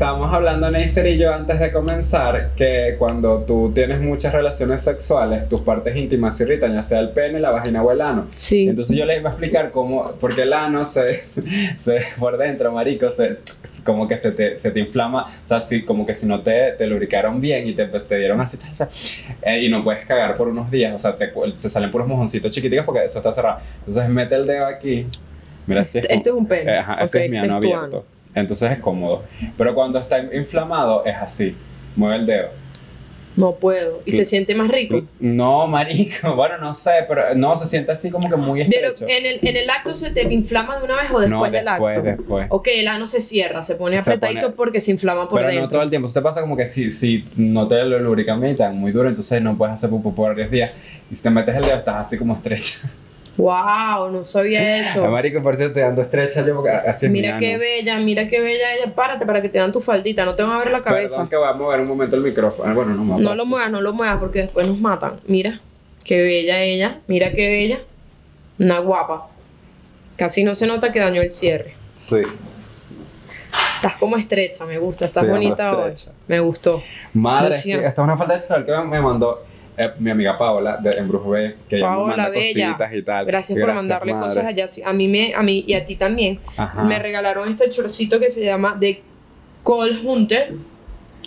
estábamos hablando Neisser y yo antes de comenzar, que cuando tú tienes muchas relaciones sexuales, tus partes íntimas se irritan, ya sea el pene, la vagina o el ano. Sí. Entonces yo les iba a explicar cómo, porque el ano se, se por dentro, marico, se, como que se te, se te inflama, o sea, así como que si no te, te lubricaron bien y te, pues, te dieron así, eh, y no puedes cagar por unos días, o sea, te, se salen puros mojoncitos chiquiticos porque eso está cerrado. Entonces mete el dedo aquí, mira si es Este es un pene. eh, Ajá, ese Ok, es mi este ano es abierto. ano. Entonces es cómodo. Pero cuando está inflamado es así. Mueve el dedo. No puedo. Y se siente más rico. No, marico. Bueno, no sé, pero no, se siente así como que muy Pero estrecho. en el, en el acto se te inflama de una vez o después no, del después, acto. después. Ok, el ano se cierra, se pone Se apretadito pone- porque se inflama por Pero dentro. no todo el tiempo. Eso te pasa como que si, si no te lo lubrican bien tan muy duro, entonces no puedes hacer pupú por varios días. Y si te metes el dedo, estás así como estrecho. Wow, no sabía eso. marico, por cierto, dando estrecha yo así Mira mi qué bella, mira qué bella ella. Párate para que te dan tu faldita, no te van a ver la cabeza. Perdón que voy a mover un momento el micrófono. Ah, Bueno, no No lo muevas, no lo muevas porque después nos matan. Mira, qué bella ella, mira qué bella. Una guapa. Casi no se nota que dañó el cierre. Sí. Estás como estrecha, me gusta, estás Sí, ando bonita hoy. Me gustó. Madre, esta es una falta de que me mandó eh, mi amiga Paola de, en Brujo B, que ella me Paola, manda bella. cositas y tal. Gracias, Y por mandarle madre. cosas allá. A mí, me, a mí y a ti también. Ajá. Me regalaron este chorcito que se llama The Call Hunter.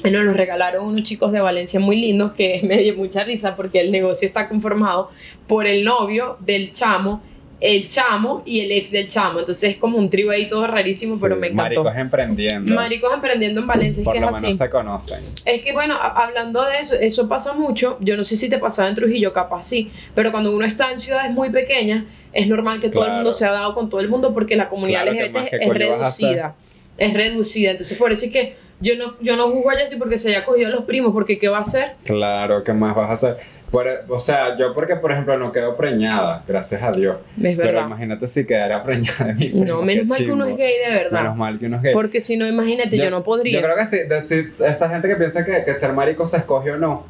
Y Nos lo regalaron unos chicos de Valencia muy lindos que me dio mucha risa porque el negocio está conformado por el novio del chamo, el chamo y el ex del chamo. Entonces es como un trío ahí todo rarísimo, pero me encantó. Maricos emprendiendo. Maricos emprendiendo en Valencia, es Por que es lo así. menos se conocen. Es que bueno, hablando de eso, eso pasa mucho. Yo no sé si te pasaba en Trujillo, capaz sí, pero cuando uno está en ciudades muy pequeñas, es normal que todo el mundo se ha dado con todo el mundo porque la comunidad Claro, ¿qué LGBT es reducida. Es reducida. Entonces, por eso es que yo no, yo no juzgo a Jessie porque se haya cogido a los primos, porque ¿qué va a hacer? Claro, ¿qué más vas a hacer? Por- o sea, yo porque, por ejemplo, no quedo preñada, gracias a Dios. Es Pero verdad. imagínate si quedara preñada de mi primo, No, menos mal que uno es gay de verdad. Menos mal que uno es gay. Porque si no, imagínate, yo, no podría. Yo creo que sí, de- si- esa gente que piensa que, que ser marico se escoge o no.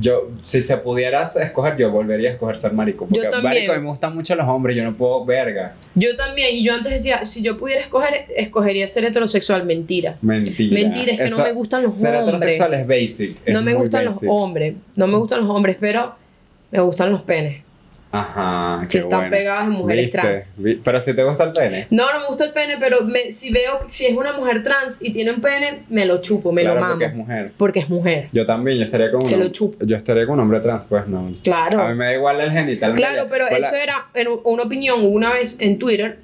Yo, si se pudiera escoger, yo volvería a escoger ser marico. Porque Yo también. marico, a mí me gustan mucho los hombres, yo no puedo verga. Yo también, y yo antes decía, si yo pudiera escoger, escogería ser heterosexual. Mentira. Mentira. Mentira, es que Eso- no me gustan los Ser hombres. heterosexual es basic. es no me gustan basic. los hombres, no me gustan los hombres, pero me gustan los penes. Ajá, Si qué están bueno. pegadas en mujeres ¿Viste? trans. Pero si te gusta el pene. No, no me gusta el pene, pero me- si veo, si es una mujer trans y tiene un pene, me lo chupo, me claro, lo mamo. porque es mujer. Porque es mujer. Yo también, yo estaría con Se un, lo chupo. Yo estaría con un hombre trans, pues no. Claro. A mí me da igual el genital. Claro, pero eso era en una opinión una vez en Twitter.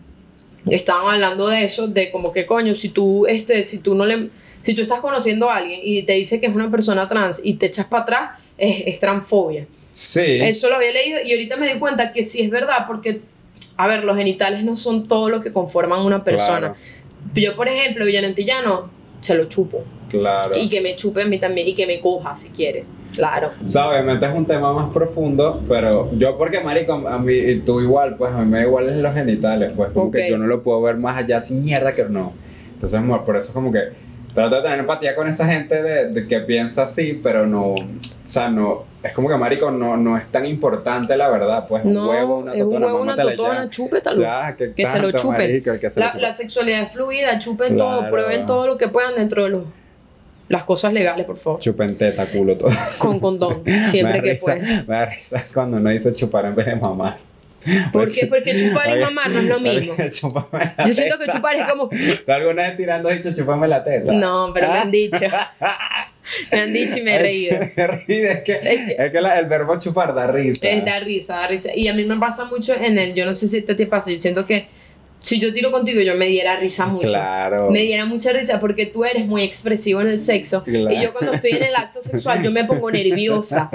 Estaban hablando de eso, de como que coño, si tú, este, si tú no le, si tú estás conociendo a alguien y te dice que es una persona trans y te echas para atrás, es, es transfobia. Sí. Eso lo había leído y ahorita me di cuenta que sí es verdad, porque, a ver, los genitales no son todo lo que conforman una persona. Yo, por ejemplo, Villanantillano, se lo chupo. Claro. Y que me chupe a mí también, y que me coja si quiere. Claro. Sea, obviamente es un tema más profundo, pero yo porque, marico, a mí, y tú igual, pues a mí me da igual los genitales, pues como Ok. que yo no lo puedo ver más allá sin mierda que no. Entonces, amor, por eso como que trato de tener empatía con esa gente de, de que piensa así, pero no, o sea, no, es como que, marico, no, no es tan importante la verdad, pues un huevo, una es un totona, huevo, una totona, ya. chúpetalo. Ya, que, Que se lo chupen. marico, que se lo La, chupen. la sexualidad es fluida, chupen todo, prueben todo lo que puedan dentro de los, las cosas legales, por favor. Chupen teta, culo, todo. Con condón, siempre que risa-. Me da risa cuando uno dice chupar en vez de mamar. ¿Por qué? Porque chupar y mamar no es lo mismo. Yo siento que chupar es como. ¿Tú alguna vez tirando has dicho chupame la teta? No, pero me han dicho. Me han dicho y me he reído. Me río, es que, Es que- es que la- el verbo chupar da risa. Es da risa, da risa. Y a mí me pasa mucho en el. Yo no sé si te, te pasa, yo siento que si yo tiro contigo, yo me diera risa mucho. Claro. Me diera mucha risa porque tú eres muy expresivo en el sexo. Claro. Y yo cuando estoy en el acto sexual, yo me pongo nerviosa.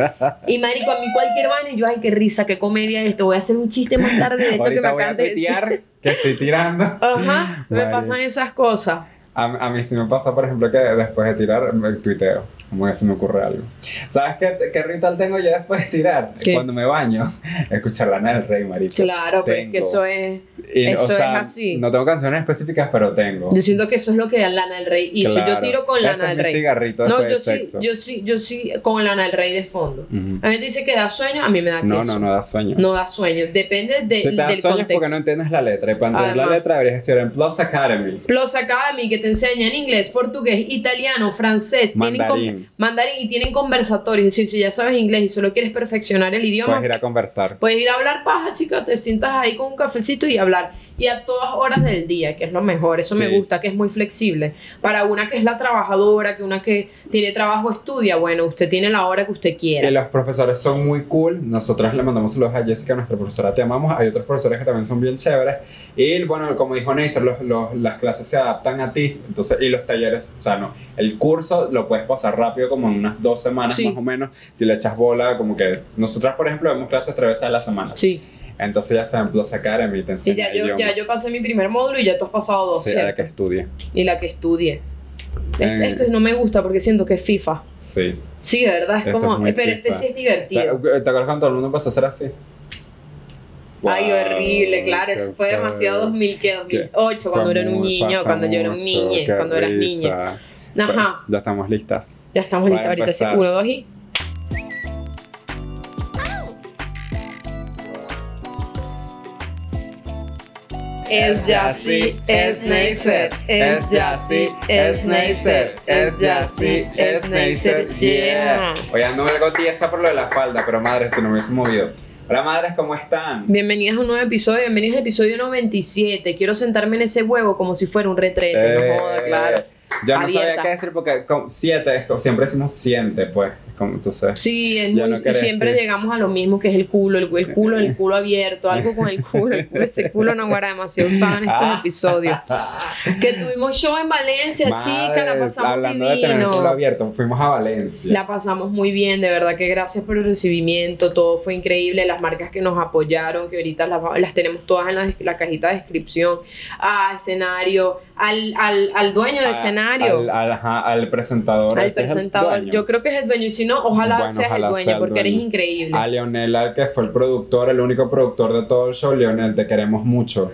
Y marico, a mí cualquier vaina, y yo, ay, qué risa, qué comedia esto. Voy a hacer un chiste más tarde de esto que me Ahorita voy a acaban de decir. que estoy tirando. Ajá, me pasan esas cosas. A, a mí sí me pasa, por ejemplo, que después de tirar, tuiteo. Como que se me ocurre algo. ¿Sabes qué, qué ritual tengo yo después de tirar? ¿Qué? Cuando me baño, escuchar Lana del Rey, marico. Claro, pero es que Tengo. eso es. Y, Eso es así. No tengo canciones específicas, pero tengo. Yo siento que eso es lo que Lana del Rey hizo. Yo Claro. tiro con Ese Lana es del mi Rey. cigarrito No, yo de sí, sexo. yo sí, yo sí con Lana del Rey de fondo. Ujú. A mí te dice que da sueño, a mí me da No, queso. no, no da sueño. No da sueño. Depende de, si te da del sueño es contexto. porque no entiendes la letra. Y para entender la letra deberías estudiar en Plus Academy. Plus Academy que te enseñan inglés, portugués, italiano, francés, tienen Mandarín. con- mandarín y tienen conversatorios. Es decir, si ya sabes inglés y solo quieres perfeccionar el idioma, Puedes ir a conversar. Puedes ir a hablar paja, chica, te sientas ahí con un cafecito y hablar. Y a todas horas del día, que es lo mejor. Eso me gusta, que es muy flexible. Para una que es la trabajadora, que una que tiene trabajo estudia, bueno, usted tiene la hora que usted Y quiera. los profesores son muy cool. Nosotros le mandamos saludos a Jessica, nuestra profesora, te amamos. Hay otros profesores que también son bien chéveres. Y bueno, como dijo Neisser, los, los- las clases se adaptan a ti. Entonces, y los talleres, o sea, no. El curso lo puedes pasar rápido, como en unas dos semanas Sí. más o menos. Si le echas bola, como que nosotras, por ejemplo, vemos clases tres veces a la semana. Sí. Entonces ya saben, Plus Academy te Y enseña ya yo, ya yo pasé mi primer módulo y ya tú has pasado dos, Sí, a la ¿cierto? que estudie. Y la que estudie. Este, Eh. este no me gusta porque siento que es FIFA. Sí. Sí, ¿verdad? Es Este como. es pero este FIFA. sí es ¿Te, divertido. ¿Te acuerdas cuando todo el mundo empezó a hacer así? Ay, Wow, horrible, claro, eso fue demasiado 2000, ¿qué? 2008, cuando era un niño, cuando yo era un mucho, niño, cuando eras niño. risa. Ajá, Ya estamos listas. ya estamos listos Para ahorita. Sí. Uno, dos y. Es sí, es Neisser. Es sí, es Neisser. Es sí, es Neisser. Yeah. Oye, ando algo tiesa por lo de la falda, pero madre, se no me hubiese movido. Hola madres, ¿cómo están? Bienvenidas a un nuevo episodio, bienvenidos al episodio 97. Quiero sentarme en ese huevo como si fuera un retrete, no joda, Eh, claro. Yo no sabía qué decir porque con siete, siempre decimos siente, pues. Como, entonces, Sí, es muy, no siempre sí. llegamos a lo mismo que es el culo, el, el culo, el culo abierto, algo con el culo, el culo, ese culo no guarda demasiado usado en estos episodios. Que tuvimos show en Valencia, chica, la pasamos Hablando de tener el divino. culo abierto, fuimos a Valencia. La pasamos muy bien, de verdad que gracias por el recibimiento, todo fue increíble, las marcas que nos apoyaron, que ahorita las, las tenemos todas en la, la cajita de descripción, a escenario, al, al, al dueño del A- escenario. Al, al, ajá, al presentador. al presentador, yo creo que es el dueño, y si no, ojalá Bueno, seas ojalá el sea dueño, el porque eres increíble. A Leonel, al que fue el productor, el único productor de todo el show, Leonel, te queremos mucho.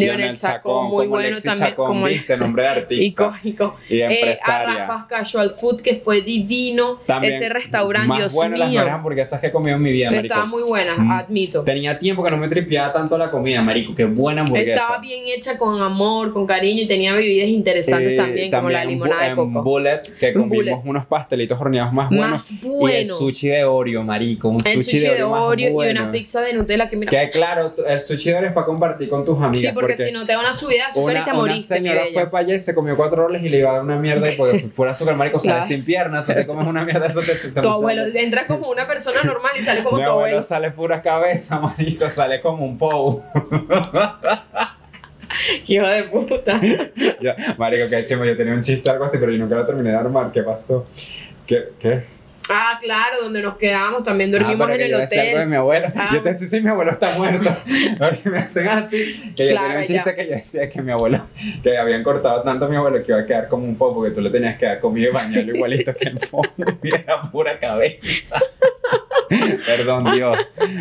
Leonel Chacón, muy como bueno Lexi también, Chacón, como viste, nombre de artista. Icónico. Y Eh, a empresaria. Rafa's Casual Food, que fue divino. También, Ese restaurante, más Dios bueno las mejores hamburguesas que he comido en mi vida, marico. Estaba muy buena, Mm. admito. Tenía tiempo que no me tripeaba tanto la comida, marico. Qué buena hamburguesa. Estaba bien hecha con amor, con cariño y tenía bebidas interesantes Eh, también, como la limonada de coco. Bullet, que comimos Bullet. unos pastelitos horneados más buenos. Más Y el bueno. sushi de Oreo, marico. Un El sushi, de Oreo, más Oreo y bueno. una pizza de Nutella que mira. Que claro, el sushi de Oreo es para compartir con tus amigas. sí, porque, si no te da una subida de azúcar una, y te una moriste, mi señora fue para allá y se comió cuatro roles y le iba a dar una mierda y pues pura azúcar, marico, sale sin piernas, tú te comes una mierda, eso te chuta Tu abuelo entra como una persona normal y sale como tu abuelo abuelo. sale pura cabeza, marico, sale como un pou. Hijo de puta. Ya, marico, qué chimo, yo tenía un chiste algo así, pero yo nunca lo terminé de armar, ¿qué pasó? ¿Qué? ¿Qué? Ah, claro, donde nos quedamos, también Ah, dormimos en que el yo decía algo de hotel. mi abuelo. Ah. Yo te decía, sí, mi abuelo está muerto. Porque me hacen así. Que yo Claro, tenía un chiste ya. que yo decía que mi abuelo, que habían cortado tanto a mi abuelo que iba a quedar como un poco, porque tú le tenías que dar comida y bañarlo igualito que el fondo. Y era pura cabeza. Perdón, Dios.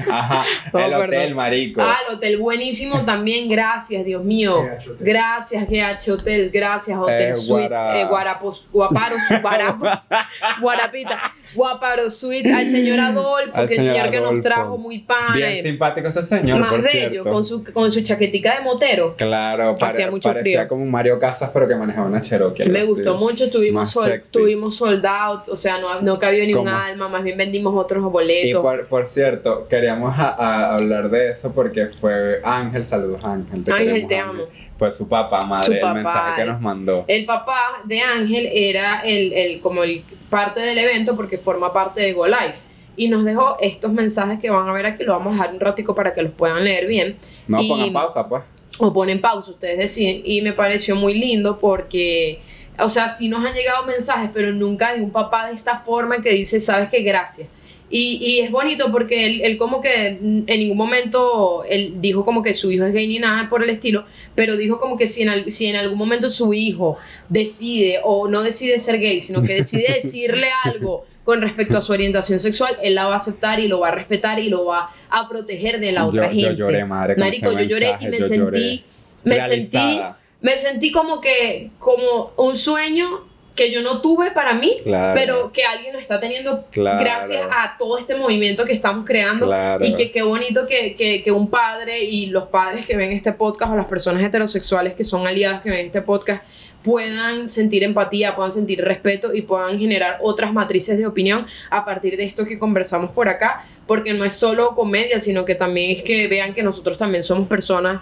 Ajá. Oh, el perdón. hotel, marico. Ah, el hotel buenísimo también, gracias, Dios mío. GH. Gracias, GH Hotels, gracias, Hotel Eh, Suites, Guara- eh, Guarapos, Guaparos, Guarap- Guarapita, Guaparo Suites, al señor Adolfo, Al que el señor señor que nos Adolfo. trajo muy pana, Bien eh, simpático ese señor, más por bello, cierto. con su, con su chaquetica de motero. Claro, pare- Hacía mucho parecía frío. como un Mario Casas, pero que manejaba una Cherokee. Me así. gustó mucho, tuvimos, sol, tuvimos sold out, o sea, no, no cabió ni un alma, más bien vendimos otros Y por, por cierto, queríamos a- a hablar de eso porque fue Ángel, saludos Ángel. Te Ángel, te amo. Fue su papá, madre, Su el papá, mensaje que nos mandó. El papá de Ángel era el, el, como el parte del evento porque forma parte de Go Live. Y nos dejó estos mensajes que van a ver aquí, lo vamos a dejar un ratico para que los puedan leer bien. No y- pongan pausa, pues. O ponen pausa, ustedes deciden. Y me pareció muy lindo porque, o sea, sí nos han llegado mensajes, pero nunca de un papá de esta forma que dice, sabes que gracias. Y, y es bonito porque él, él como que en ningún momento, él dijo como que su hijo es gay ni nada por el estilo, pero dijo como que si en, si en algún momento su hijo decide o no decide ser gay, sino que decide decirle algo con respecto a su orientación sexual, él la va a aceptar y lo va a respetar y lo va a proteger de la otra yo, gente. yo lloré, madre. Marico, yo lloré y me sentí, me sentí, me sentí como que, como un sueño que yo no tuve para mí, Claro. pero que alguien lo está teniendo Claro. gracias a todo este movimiento que estamos creando. Claro. Y que qué bonito que, que, que un padre y los padres que ven este podcast o las personas heterosexuales que son aliadas que ven este podcast puedan sentir empatía, puedan sentir respeto y puedan generar otras matrices de opinión a partir de esto que conversamos por acá, porque no es solo comedia, sino que también es que vean que nosotros también somos personas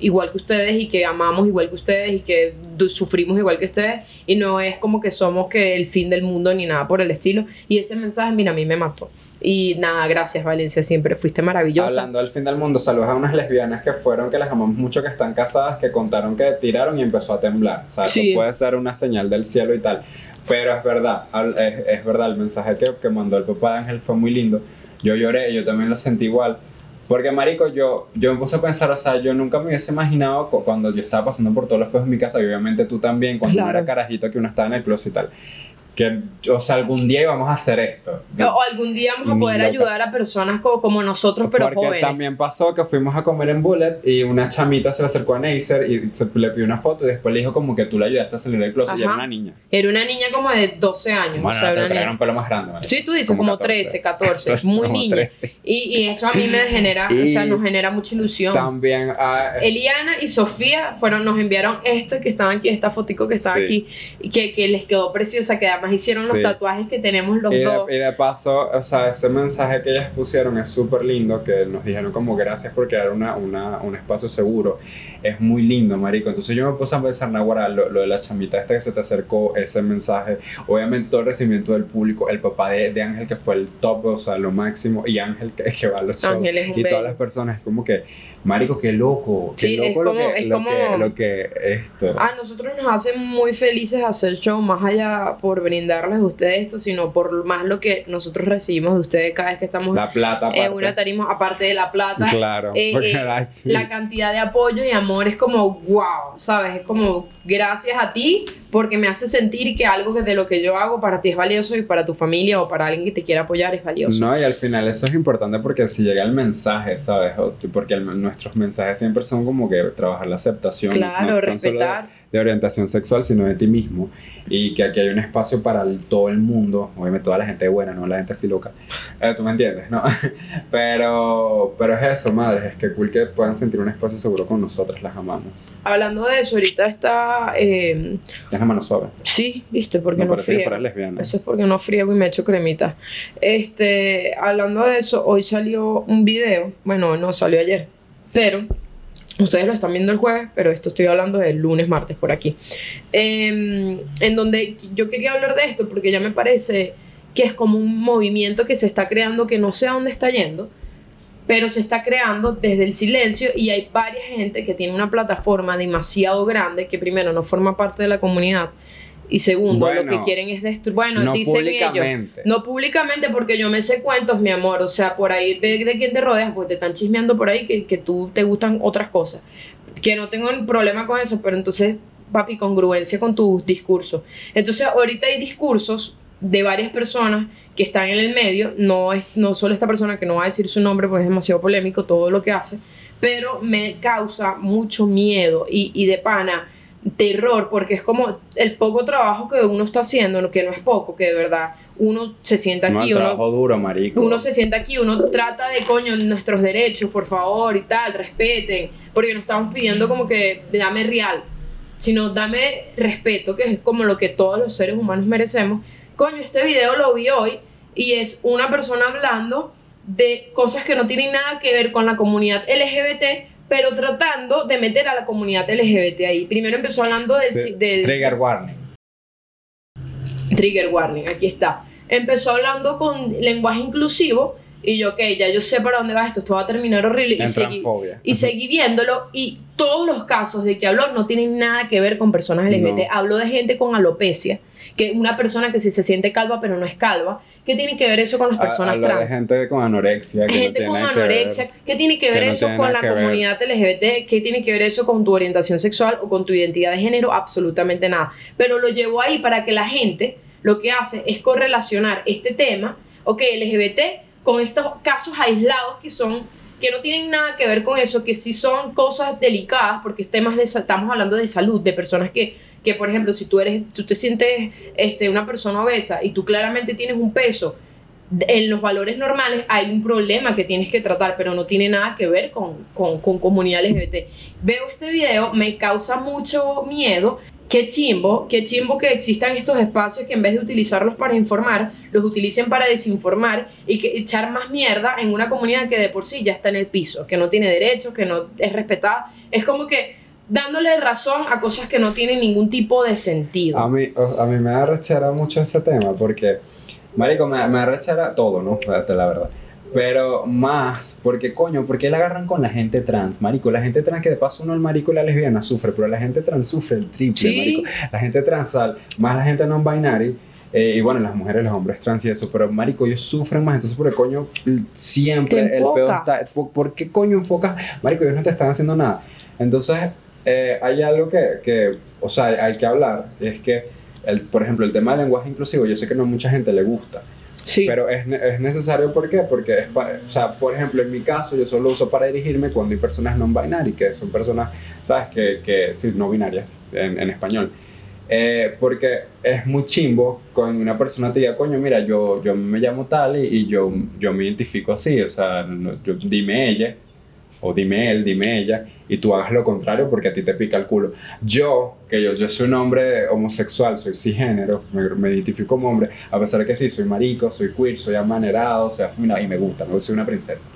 igual que ustedes y que amamos igual que ustedes y que sufrimos igual que ustedes y no es como que somos que el fin del mundo ni nada por el estilo y ese mensaje mira a mí me mató y nada gracias Valencia siempre fuiste maravillosa Hablando del fin del mundo, saludos a unas lesbianas que fueron, que las amamos mucho, que están casadas, que contaron que tiraron y empezó a temblar. O sea, eso Sí. puede ser una señal del cielo y tal. Pero es verdad, es, es verdad, el mensaje que, que mandó el papá de Ángel fue muy lindo. Yo lloré, yo también lo sentí igual. Porque, marico, yo, yo me puse a pensar, o sea, yo nunca me hubiese imaginado cu- cuando yo estaba pasando por todos los peos en mi casa, y obviamente tú también, cuando uno era carajito, que uno estaba en el closet y tal, que, o sea, algún día íbamos a hacer esto. o, o algún día vamos a Ni poder loca. ayudar a personas como, como nosotros pero Porque jóvenes también pasó que fuimos a comer en Bullet y una chamita se le acercó a Neisser y se, le pidió una foto y después le dijo como que tú le ayudaste a salir del closet y era Ajá. una niña. era una niña como de 12 años Bueno, o sea, no, una que niña- era un pelo más grande. Sí, tú dices como, 13, 14, muy como niña. 13. Y, y eso a mí me genera, o sea, nos genera mucha ilusión. También ah, Eliana y Sofía fueron, nos enviaron este que estaban aquí, esta fotico que estaba Sí. aquí, que, que les quedó preciosa, que además hicieron los Sí. tatuajes que tenemos los y, dos. de, y de paso, o sea, ese mensaje que ellas pusieron es súper lindo, que nos dijeron como gracias por crear una, una, un espacio seguro. Es muy lindo, marico. Entonces yo me puse a pensar, Nahuara, lo, lo de la chamita esta que se te acercó, ese mensaje, obviamente todo el recibimiento del público, el papá de, de Ángel que fue el top, o sea, lo máximo, y Ángel que, que va a los shows, es y todas las personas, es como que, marico, qué loco, qué Sí, es loco lo, como- que, es lo, como- que, lo que esto. A nosotros nos hace muy felices hacer show, más allá por brindarles a ustedes esto, sino por más lo que nosotros recibimos de ustedes cada vez que estamos la plata, en una tarima, aparte de la plata. Claro, eh, eh, la- sí. La cantidad de apoyo y amor es como wow, ¿sabes? Es como gracias a ti porque me hace sentir que algo que de lo que yo hago para ti es valioso y para tu familia o para alguien que te quiera apoyar es valioso. No, y al final eso es importante porque si llega el mensaje, ¿sabes? Porque el- nuestros mensajes siempre son como que trabajar la aceptación. claro, no tan solo de- respetar. De orientación sexual, sino de ti mismo. Y que aquí hay un espacio para el- todo el mundo, obviamente toda la gente buena, no la gente así loca. Eh, ¿Tú me entiendes? ¿No? pero, pero es eso, madres, es que cool que puedan sentir un espacio seguro con nosotras, las amamos. Hablando de eso, ahorita está. eh, Es la mano suave. sí, viste, porque no, lesbiana. Eso es porque no friego y me echo cremita. Este, hablando de eso, hoy salió un video. Bueno, no salió ayer, pero ustedes lo están viendo el jueves, pero esto estoy hablando del lunes, martes por aquí. Em, en donde yo quería hablar de esto porque ya me parece que es como un movimiento que se está creando que no sé a dónde está yendo, pero se está creando desde el silencio y hay varias gente que tiene una plataforma demasiado grande que primero no forma parte de la comunidad y segundo lo que quieren es destruir, bueno, no dicen ellos, no públicamente porque yo me sé cuentos, mi amor, o sea, por ahí de, de quién te rodeas, pues te están chismeando por ahí que, que tú te gustan otras cosas, que no tengo un problema con eso, pero entonces, papi, congruencia con tus discursos. Entonces, ahorita hay discursos de varias personas que están en el medio, no es no solo esta persona que no va a decir su nombre porque es demasiado polémico todo lo que hace, pero me causa mucho miedo y, y de pana terror porque es como el poco trabajo que uno está haciendo, que no es poco, que de verdad uno se sienta aquí, uno duro, marico. uno se sienta aquí, uno trata de coño nuestros derechos, por favor, y tal, respeten, porque no estamos pidiendo como que dame real, sino dame respeto, que es como lo que todos los seres humanos merecemos. Coño, este video lo vi hoy y es una persona hablando de cosas que no tienen nada que ver con la comunidad LGBT, pero tratando de meter a la comunidad LGBT ahí. Primero empezó hablando del, Sí, del Trigger warning. Trigger warning, aquí está. Empezó hablando con lenguaje inclusivo y yo, ok, ya yo sé para dónde va esto, esto va a terminar horrible. Y seguí, y seguí viéndolo y todos los casos de que habló no tienen nada que ver con personas LGBT. No. Habló de gente con alopecia, que una persona que si se siente calva pero no es calva. ¿Qué tiene que ver eso con las personas Habla de trans? gente con anorexia. que gente tiene con nada que ver. anorexia. ¿Qué tiene que ver que eso con la ver. comunidad LGBT? ¿Qué tiene que ver eso con tu orientación sexual o con tu identidad de género? Absolutamente nada. Pero lo llevó ahí para que la gente lo que hace es correlacionar este tema, ok, LGBT, con estos casos aislados que son que no tienen nada que ver con eso, que sí son cosas delicadas, porque temas de, estamos hablando de salud, de personas que, que por ejemplo, si tú eres, tú te sientes este, una persona obesa y tú claramente tienes un peso en los valores normales hay un problema que tienes que tratar, pero no tiene nada que ver con, con, con comunidad LGBT. Veo este video, me causa mucho miedo. Qué chimbo, qué chimbo que existan estos espacios que en vez de utilizarlos para informar, los utilicen para desinformar y que echar más mierda en una comunidad que de por sí ya está en el piso, que no tiene derechos, que no es respetada. Es como que dándole razón a cosas que no tienen ningún tipo de sentido. A mí, a mí me da rechera mucho ese tema porque, marico, me, me da rechera todo, ¿no? La verdad. Pero más, porque coño, ¿por qué la agarran con la gente trans? Marico, la gente trans que de paso uno el marico y la lesbiana sufre, pero la gente trans sufre el triple, Sí. marico. La gente transal, más la gente non binary, eh, y bueno, las mujeres, los hombres trans y eso, pero marico, ellos sufren más, entonces por qué coño siempre el peor está, ¿por, por qué coño enfocas? Marico, ellos no te están haciendo nada. Entonces, eh, hay algo que, que, o sea, hay que hablar, y es que, el, por ejemplo, el tema del lenguaje inclusivo, yo sé que no a mucha gente le gusta, Sí. pero es, es necesario, ¿por qué? Porque, es pa- o sea, por ejemplo, en mi caso, yo solo uso para dirigirme cuando hay personas non binary, que son personas, ¿sabes? Que, que sí, no binarias, en, en español. Eh, porque es muy chimbo cuando una persona te diga, coño, mira, yo, yo me llamo tal y, y yo, yo me identifico así, o sea, no- yo- dime ella, o dime él, dime ella, y tú hagas lo contrario porque a ti te pica el culo. Yo, que yo, yo soy un hombre homosexual, soy cisgénero, me, me identifico como hombre, a pesar de que sí, soy marico, soy queer, soy amanerado, soy afeminado y me gusta, me soy una princesa.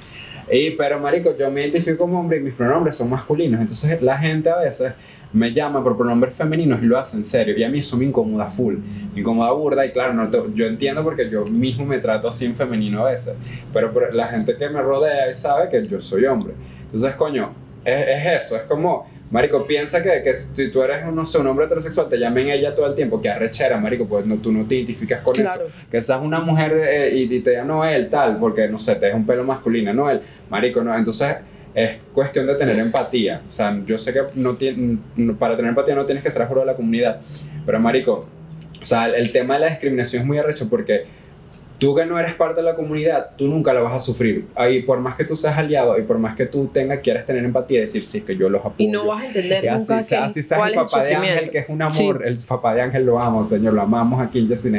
Y, pero marico, yo me identifico como hombre y mis pronombres son masculinos, entonces la gente a veces me llama por pronombres femeninos y lo hace en serio, y a mí eso me incomoda full, me incomoda burda, y claro, no te- yo entiendo porque yo mismo me trato así en femenino a veces, pero por- la gente que me rodea sabe que yo soy hombre. Entonces, coño, es, es eso, es como, marico, piensa que, que si tú eres, no sé, un hombre heterosexual, te llamen ella todo el tiempo, que arrechera, marico, pues no, tú no te identificas con Claro. eso. Que seas una mujer eh, y, y te diga no él, tal, porque, no sé, te es un pelo masculino, no él, marico, no, entonces es cuestión de tener empatía. O sea, yo sé que no tiene, para tener empatía no tienes que ser juro de la comunidad, pero, marico, o sea, el, el tema de la discriminación es muy arrecho porque tú que no eres parte de la comunidad, tú nunca la vas a sufrir. Ahí, por más que tú seas aliado y por más que tú tengas, quieras tener empatía y decir, sí, que yo los apoyo. y no vas a entender Y nunca así, qué- así seas el papá de Ángel, que es un amor, el papá de Ángel lo amo, señor, lo amamos aquí en Jesse.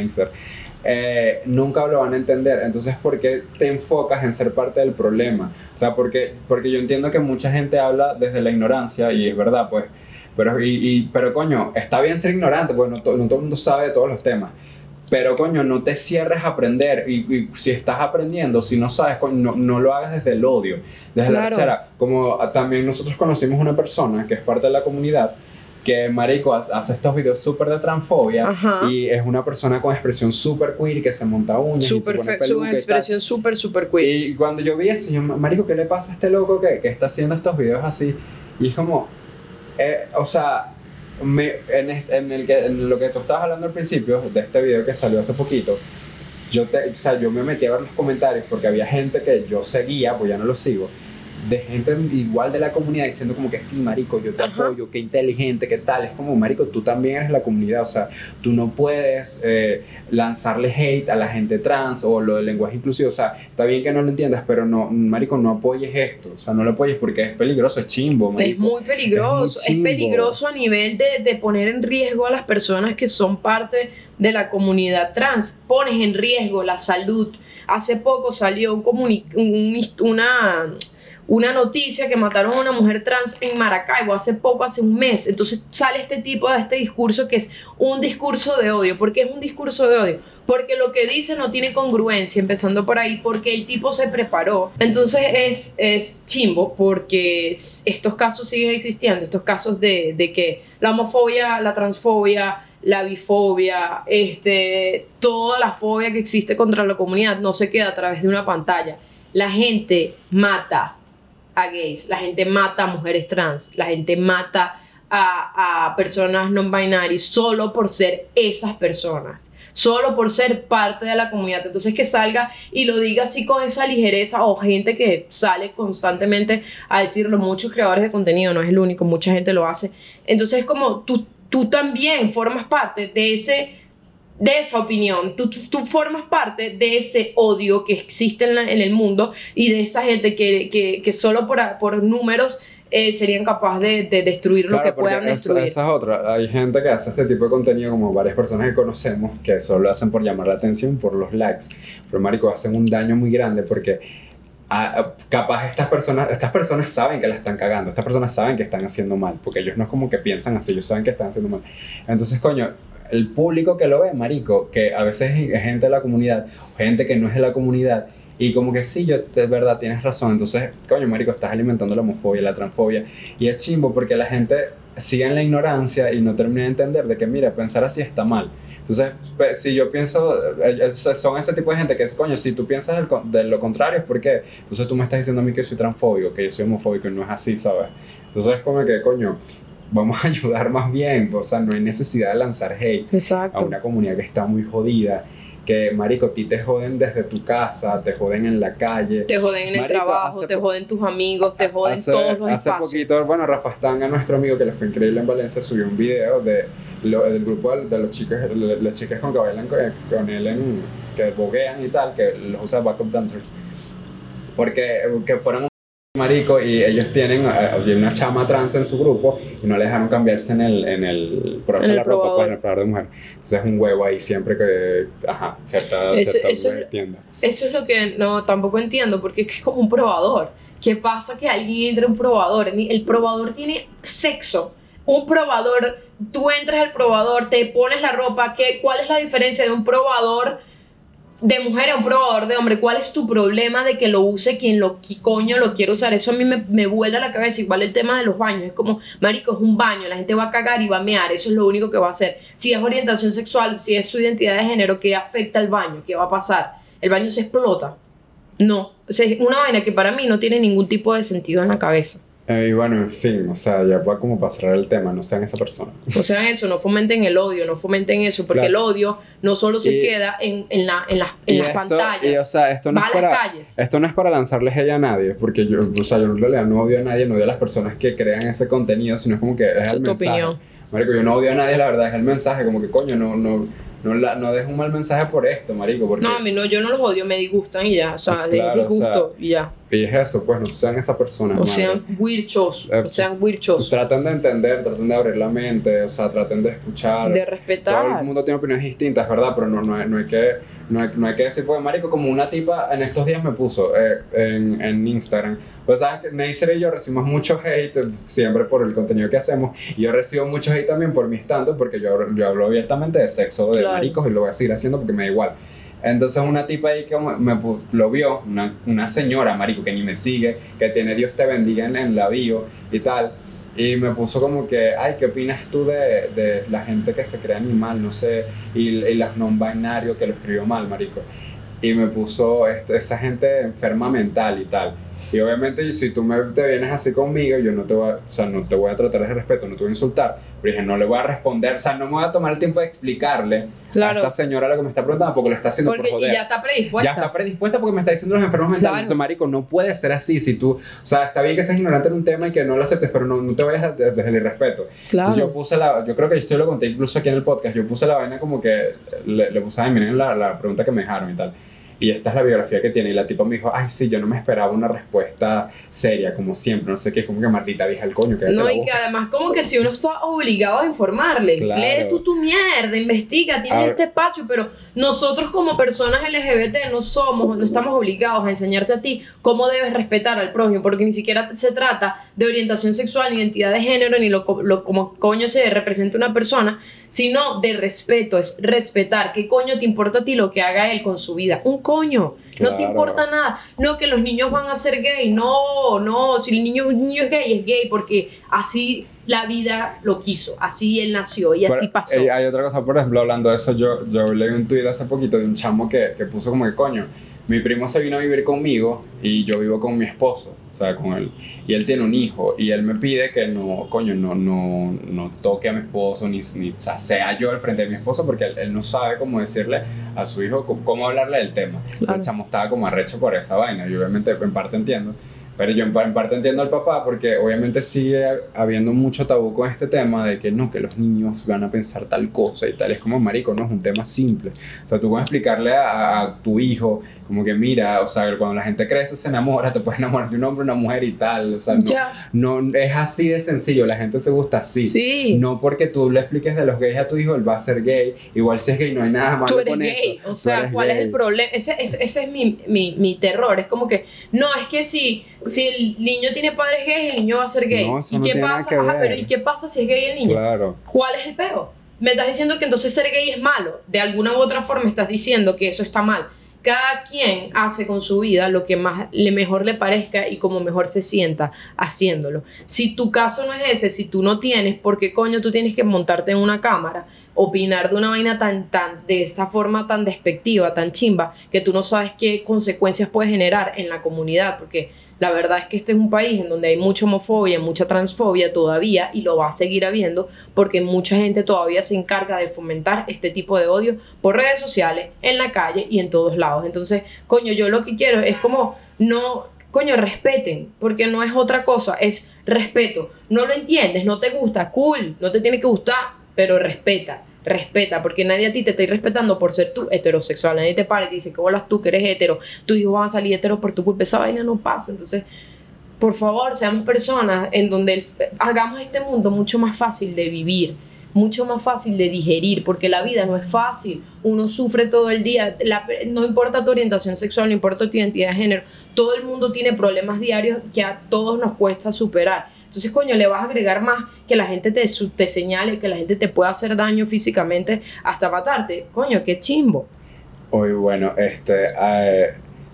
Eh, nunca lo van a entender. Entonces, ¿por qué te enfocas en ser parte del problema? O sea, porque, porque yo entiendo que mucha gente habla desde la ignorancia y es verdad, pues. Pero, y, y- pero coño, está bien ser ignorante, porque no, to- no todo el mundo sabe de todos los temas. Pero coño, no te cierres a aprender. Y, y si estás aprendiendo, si no sabes, coño, no, no lo hagas desde el odio, desde la Claro. rechera. Como ah, también nosotros conocimos una persona que es parte de la comunidad que marico hace estos videos súper de transfobia Ajá. y es una persona con expresión súper queer que se monta uñas y se pone su expresión súper, súper queer. Y cuando yo vi eso, yo, marico, ¿qué le pasa a este loco que, que está haciendo estos videos así? Y es como, eh, o sea, me, en, este- en, el que, en lo que tú estabas hablando al principio, de este video que salió hace poquito, yo, te, o sea, yo me metí a ver los comentarios porque había gente que yo seguía, pues ya no lo sigo, de gente igual de la comunidad diciendo como que sí, marico, yo te Ajá. apoyo, qué inteligente, qué tal. Es como, marico, tú también eres la comunidad, o sea, tú no puedes eh, lanzarle hate a la gente trans o lo del lenguaje inclusivo, o sea, está bien que no lo entiendas, pero no, marico, no apoyes esto, o sea, no lo apoyes porque es peligroso, es chimbo, Es marico. muy peligroso, Es es, muy chimbo. peligroso a nivel de, de poner en riesgo a las personas que son parte de la comunidad trans. Pones en riesgo la salud. Hace poco salió un comuni- un- una, una noticia que mataron a una mujer trans en Maracaibo hace poco, hace un mes. Entonces sale este tipo de este discurso que es un discurso de odio. ¿Por qué es un discurso de odio? Porque lo que dice no tiene congruencia, empezando por ahí, porque el tipo se preparó. Entonces es, es chimbo, porque es- estos casos siguen existiendo, estos casos de, de que la homofobia, la transfobia, la bifobia, este, toda la fobia que existe contra la comunidad no se queda a través de una pantalla. La gente mata, a gays, la gente mata a mujeres trans, la gente mata a, a personas non binarias solo por ser esas personas, solo por ser parte de la comunidad. Entonces que salga y lo diga así con esa ligereza o gente que sale constantemente a decirlo, muchos creadores de contenido, no es el único, mucha gente lo hace. Entonces es como tú, tú también formas parte de ese de esa opinión, tú, tú, formas parte de ese odio que existe en, la- en el mundo y de esa gente que, que, que solo por, por números eh, serían capaces de, de destruir lo que puedan esa- destruir. Esa, es otra. Hay gente que hace este tipo de contenido, como varias personas que conocemos, que solo hacen por llamar la atención, por los likes. Pero, marico, hacen un daño muy grande porque ah, capaz estas personas, estas personas saben que la están cagando, estas personas saben que están haciendo mal, porque ellos no es como que piensan así, ellos saben que están haciendo mal. Entonces, coño, el público que lo ve, marico, que a veces es gente de la comunidad, gente que no es de la comunidad, y como que sí, yo, de verdad, tienes razón. Entonces, coño, marico, estás alimentando la homofobia, la transfobia. Y es chimbo porque la gente sigue en la ignorancia y no termina de entender de que, mira, pensar así está mal. Entonces, pe- si yo pienso, eh, eh, son ese tipo de gente que es, coño, si tú piensas de lo contrario, es porque, entonces tú me estás diciendo a mí que soy transfóbico, que yo soy homofóbico y no es así, ¿sabes? Entonces, es como que, coño, vamos a ayudar más bien, o sea, no hay necesidad de lanzar hate a Exacto. una comunidad que está muy jodida, que, marico, a ti te joden desde tu casa, te joden en la calle. Te joden en el Marico, trabajo, hace te joden tus amigos, te joden hace, todos los hace espacios. poquito, bueno, Rafa Stanga, nuestro amigo que le fue increíble en Valencia, subió un video de lo- del grupo de, de los chicos, de las chicas con que bailan con, con él, en, que boguean y tal, que los usa backup dancers. Porque que fueron marico y ellos tienen eh, oye, una chama trans en su grupo y no le dejaron cambiarse en el, en el En el la ropa, probador. pues, en el probador de mujer. Entonces es un huevo ahí siempre que, ajá, cierta, Eso- cierta eso tienda. Eso es lo que no tampoco entiendo, porque es que es como un probador. ¿Qué pasa que alguien entre a un probador? El probador tiene sexo. Un probador, tú entras al probador, te pones la ropa, ¿qué, ¿cuál es la diferencia de un probador de mujer a un probador de hombre? ¿Cuál es tu problema de que lo use quien lo coño lo quiere usar? Eso a mí me, me vuela la cabeza. Igual el tema de los baños. Es como, marico, es un baño, la gente va a cagar y va a mear. Eso es lo único que va a hacer. Si es orientación sexual, si es su identidad de género, ¿qué afecta al baño? ¿Qué va a pasar? ¿El baño se explota? No. O sea, es una vaina que para mí no tiene ningún tipo de sentido en la cabeza. Eh, y bueno, en fin, o sea, ya va como para cerrar el tema, no sean esa persona. O sea, eso, no fomenten el odio, no fomenten eso, porque Claro. el odio no solo se Y- queda en, en, la, en las, en las esto- pantallas, y, o sea, esto no va es a las para, calles. Esto no es para lanzarles ella a nadie, porque yo, o sea, yo en realidad no odio a nadie, no odio a las personas que crean ese contenido, sino es como que es Esa el es tu mensaje. opinión. Marico, yo no odio a nadie, la verdad, es el mensaje, como que coño, no, no, no, la- no dejo un mal mensaje por esto, marico, porque... No, a mí no, yo no los odio, me disgustan y ya. O sea, Pues o disgusto y ya. Y es eso, pues, no sean esa persona. O sean wirchos, Eh, o sean wirchos. Traten de entender, traten de abrir la mente, o sea, traten de escuchar. De Todo respetar. el mundo tiene opiniones distintas, ¿verdad? Pero no, no, no hay que no hay, no hay que decir, pues, marico, como una tipa en estos días me puso eh, en, en Instagram. Pues, sabes que Neisser y yo recibimos mucho hate eh, siempre por el contenido que hacemos. Y yo recibo mucho hate también por mi stand porque yo, yo hablo abiertamente de sexo, de Claro. maricos, y lo voy a seguir haciendo porque me da igual. Entonces una tipa ahí que me lo vio, una, una señora, marico, que ni me sigue, que tiene Dios te bendiga en, en la bio y tal, y me puso como que, ay, ¿qué opinas tú de, de la gente que se cree animal, no sé, y, y los non-binarios que lo escribió mal, marico? Y me puso este, esa gente enferma mental y tal. Y obviamente si tú me, te vienes así conmigo, yo no te, voy a, o sea, no te voy a tratar de respeto, no te voy a insultar. Pero dije, no le voy a responder, o sea, no me voy a tomar el tiempo de explicarle Claro. a esta señora lo que me está preguntando porque lo está haciendo Porque, por y joder. ya está predispuesta. Ya está predispuesta porque me está diciendo los enfermos mentales. Claro. Entonces, marico, no puede ser así. Si tú, o sea, está bien que seas ignorante en un tema y que no lo aceptes, pero no, no te vayas a- desde el irrespeto. Claro. Entonces, yo puse la, yo creo que esto lo conté incluso aquí en el podcast. Yo puse la vaina como que le, le puse, ay, miren la, la pregunta que me dejaron y tal. Y esta es la biografía que tiene. Y la tipa me dijo, ay, sí, yo no me esperaba una respuesta seria, como siempre. No sé qué, es como que maldita vieja el coño. cállate No, y que además como que si uno está obligado a informarle, Claro. lee tú tu mierda, investiga, tienes este espacio, pero nosotros como personas LGBT no somos, no estamos obligados a enseñarte a ti cómo debes respetar al prójimo, porque ni siquiera se trata de orientación sexual, ni identidad de género, ni lo, lo- como coño se representa una persona, sino de respeto, es respetar. ¿Qué coño te importa a ti lo que haga él con su vida? Un coño. No te importa nada. No, que los niños van a ser gay. No, no. Si el niño, un niño es gay, es gay porque así la vida lo quiso. Así él nació y así pasó. eh, hay otra cosa, por ejemplo, hablando de eso, yo, yo leí un tweet hace poquito de un chamo que, que puso como que coño. Mi primo se vino a vivir conmigo y yo vivo con mi esposo, o sea, con él. Y él tiene un hijo y él me pide que no, coño, no, no, no toque a mi esposo, ni, ni o sea, sea yo al frente de mi esposo, porque él, él no sabe cómo decirle a su hijo cómo, hablarle del tema. Claro. El chamo estaba como arrecho por esa vaina, y obviamente en parte entiendo. Pero yo en pa- en parte entiendo al papá porque obviamente sigue habiendo mucho tabú con este tema de que no, que los niños van a pensar tal cosa y tal. Es como marico, no es un tema simple. O sea, tú puedes explicarle a, a tu hijo como que mira, o sea, cuando la gente crece se enamora, te puedes enamorar de un hombre, una mujer y tal. O sea, no, no es así de sencillo, la gente se gusta así. Sí. No porque tú le expliques de los gays a tu hijo, él va a ser gay. Igual si es gay, no hay nada malo Tú eres con gay, eso. o sea, ¿cuál es el problema? Ese, ese, ese es mi, mi, mi terror, es como que, no, es que si, si el niño tiene padres gays, el niño va a ser gay. No, ¿Y no qué pasa? Ajá, pero ¿y qué pasa si es gay el niño? Claro. ¿Cuál es el peo? Me estás diciendo que entonces ser gay es malo. De alguna u otra forma estás diciendo que eso está mal. Cada quien hace con su vida lo que más le mejor le parezca y como mejor se sienta haciéndolo. Si tu caso no es ese, si tú no tienes, ¿por qué coño tú tienes que montarte en una cámara, opinar de una vaina tan, tan, de esa forma tan despectiva, tan chimba, que tú no sabes qué consecuencias puede generar en la comunidad? Porque la verdad es que este es un país en donde hay mucha homofobia, mucha transfobia todavía y lo va a seguir habiendo porque mucha gente todavía se encarga de fomentar este tipo de odio por redes sociales, en la calle y en todos lados. Entonces, coño, yo lo que quiero es como no, coño, respeten, porque no es otra cosa, es respeto. No lo entiendes, no te gusta, cool, no te tiene que gustar, pero respeta. Respeta, porque nadie a ti te está respetando por ser tú heterosexual. Nadie te para y te dice que bolas tú que eres hetero, tus hijos van a salir heteros por tu culpa. Esa vaina no pasa. Entonces, por favor, seamos personas en donde hagamos este mundo mucho más fácil de vivir, mucho más fácil de digerir, porque la vida no es fácil. Uno sufre todo el día. No importa tu orientación sexual, no importa tu identidad de género. Todo el mundo tiene problemas diarios que a todos nos cuesta superar. Entonces, coño, le vas a agregar más que la gente te, te señale, que la gente te pueda hacer daño físicamente hasta matarte. Coño, qué chimbo. Hoy, bueno, este, eh,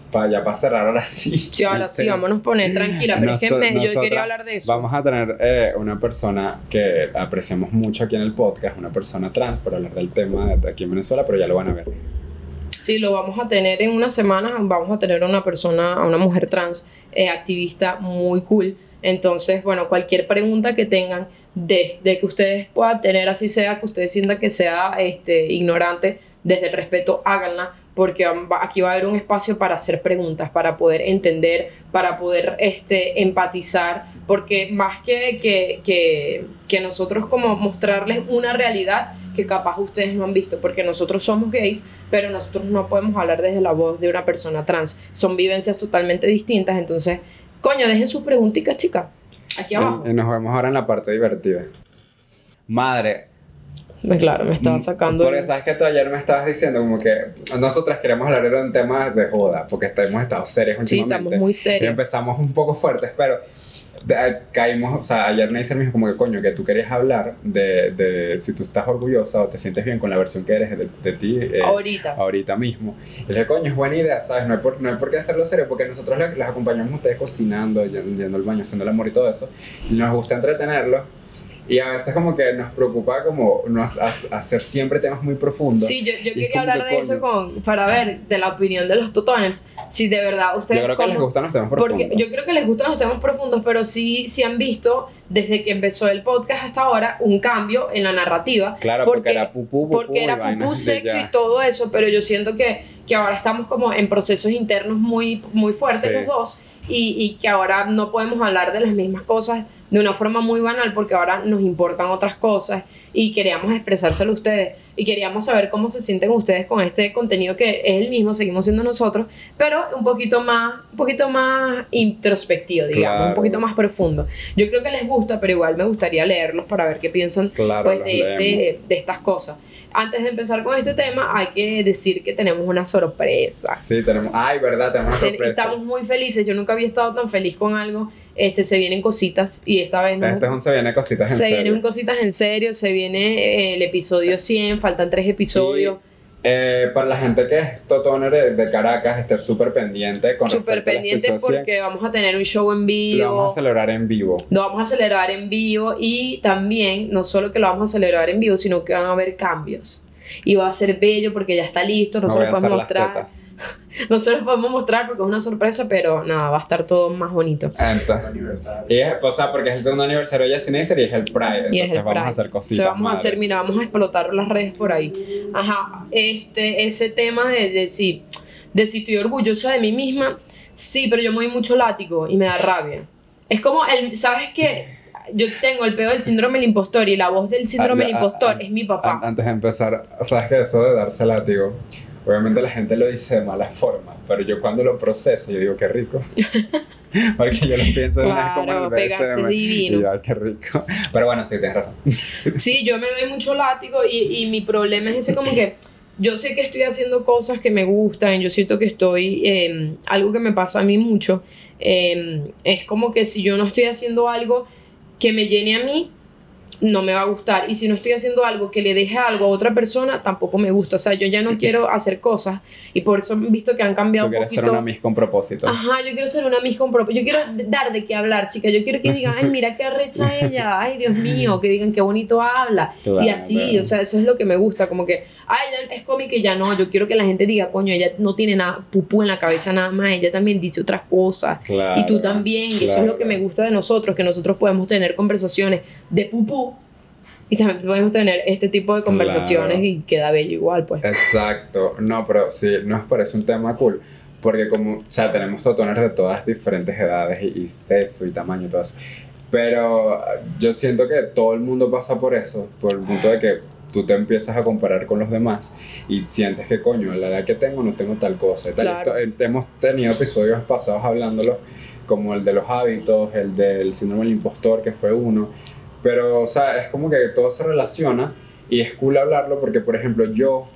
para ya para cerrar ahora sí. Sí, ahora sí, Este, vámonos a poner tranquila, pero es que me- yo quería hablar de eso. Vamos a tener eh, una persona que apreciamos mucho aquí en el podcast, una persona trans, para hablar del tema de aquí en Venezuela, pero ya lo van a ver. Sí, lo vamos a tener en una semana. Vamos a tener a una persona, a una mujer trans eh, activista muy cool. Entonces, bueno, cualquier pregunta que tengan de, de que ustedes puedan tener, así sea que ustedes sientan que sea este, ignorante, desde el respeto, háganla, porque aquí va a haber un espacio para hacer preguntas, para poder entender, para poder este, empatizar, porque más que, que, que, que nosotros como mostrarles una realidad que capaz ustedes no han visto, porque nosotros somos gays, pero nosotros no podemos hablar desde la voz de una persona trans. Son vivencias totalmente distintas, entonces, coño, dejen sus preguntitas, chicas. Aquí abajo. Y, y nos vemos ahora en la parte divertida. Madre, Claro, me estaba sacando. Mm, Porque el- sabes que tú ayer me estabas diciendo como que nosotras queremos hablar de un tema de joda, porque hemos estado serios Sí, últimamente. estamos muy Y serios. empezamos un poco fuertes, pero caímos, o sea, ayer Neisser me dijo como que coño, que tú querías hablar de, de si tú estás orgullosa o te sientes bien con la versión que eres de, de ti eh, Ahorita. ahorita mismo. Y le dije, coño, es buena idea, ¿sabes? No hay por, no hay por qué hacerlo serio, porque nosotros les, les acompañamos a ustedes cocinando, yendo, yendo al baño, haciendo el amor y todo eso. Y nos gusta entretenerlos. Y a veces como que nos preocupa como no ha- ha- hacer siempre temas muy profundos. Sí, yo, yo quería hablar que, de eso con, para ver de la opinión de los totoners. Si de verdad ustedes. Yo creo que les como- gustan los temas profundos. Porque yo creo que les gustan los temas profundos, pero sí, sí han visto desde que empezó el podcast hasta ahora un cambio en la narrativa. Claro, porque, porque- era pupú, pupú Porque y era pupú sexo y todo eso, pero yo siento que, que ahora estamos como en procesos internos muy, muy fuertes Sí. los dos y, y que ahora no podemos hablar de las mismas cosas de una forma muy banal porque ahora nos importan otras cosas y queríamos expresárselo a ustedes y queríamos saber cómo se sienten ustedes con este contenido que es el mismo, seguimos siendo nosotros, pero un poquito más, un poquito más introspectivo, digamos, Claro. un poquito más profundo. Yo creo que les gusta, pero igual me gustaría leerlos para ver qué piensan Claro, pues de, este- de estas cosas. Antes de empezar con este tema, hay que decir que tenemos una sorpresa. Sí, tenemos. Ay, verdad, tenemos una sorpresa. Estamos muy felices. Yo nunca había estado tan feliz con algo. Este, se vienen cositas y esta vez no. Este es un se viene cositas en se serio. vienen cositas en serio. Se viene eh, el episodio 100. Faltan tres episodios. Eh, para la gente que es Totoner de, de Caracas, esté súper pendiente con Súper pendiente episodio 100. porque vamos a tener un show en Lo vivo. vamos a celebrar en vivo. Lo vamos a celebrar en vivo y también, no solo que lo vamos a celebrar en vivo, sino que van a haber cambios. Y va a ser bello porque ya está listo, no, se lo podemos mostrar. No se los podemos mostrar porque es una sorpresa, pero nada, va a estar todo más bonito. Entonces, y es, o sea, porque es el segundo aniversario de Neisser y es el Pride. Entonces Y es el vamos Pride. a hacer O cositas. sea, vamos a hacer, madre. mira, vamos a explotar las redes por ahí. Ajá, este, ese tema de, de si, de si estoy orgullosa de mí misma, sí, pero yo me doy mucho látigo y me da rabia. Es como el, ¿sabes qué? Yo tengo el peor del síndrome del impostor y la voz del síndrome Ah, del impostor ah, es mi papá. Antes de empezar, sabes que eso de darse látigo, obviamente la gente lo dice de mala forma, pero yo cuando lo proceso, yo digo qué rico. Porque yo lo pienso de una vez como Claro, pegarse divino. Y yo, qué rico. Pero bueno, sí, tienes razón. Sí, yo me doy mucho látigo y, y mi problema es ese como que yo sé que estoy haciendo cosas que me gustan, yo siento que estoy, eh, algo que me pasa a mí mucho, eh, es como que si yo no estoy haciendo algo que me llene a mí, no me va a gustar. Y si no estoy haciendo algo que le deje algo a otra persona, tampoco me gusta. O sea, yo ya no quiero hacer cosas y por eso he visto que han cambiado quieres poquito. ser una Miss con propósito. Ajá, yo quiero ser una Miss con propósito. Yo quiero dar de qué hablar, chica. Yo quiero que digan, ay, mira qué arrecha ella. Ay, Dios mío. Que digan qué bonito habla. y Claro. así, o sea, eso es lo que me gusta. Como que, ay, es cómica y ya no. Yo quiero que la gente diga, coño, ella no tiene nada, pupú en la cabeza nada más. Ella también dice otras cosas. Claro, y tú también. Y eso es lo que claro. me gusta de nosotros, que nosotros podemos tener conversaciones de pupú. Y también podemos tener este tipo de conversaciones Claro. y queda bello igual, pues. Exacto. No, pero sí, nos parece un tema cool. Porque como, o sea, tenemos totones de todas diferentes edades y, y sexo y tamaño y todo eso. Pero ah, yo siento que todo el mundo pasa por eso, por el punto de que tú te empiezas a comparar con los demás y sientes que, coño, a la edad que tengo no tengo tal cosa. y tal. Claro. Esto- eh, hemos tenido episodios pasados hablándolo, como el de los hábitos, el del síndrome del impostor, que fue uno. Pero, o sea, es como que todo se relaciona y es cool hablarlo porque, por ejemplo, yo,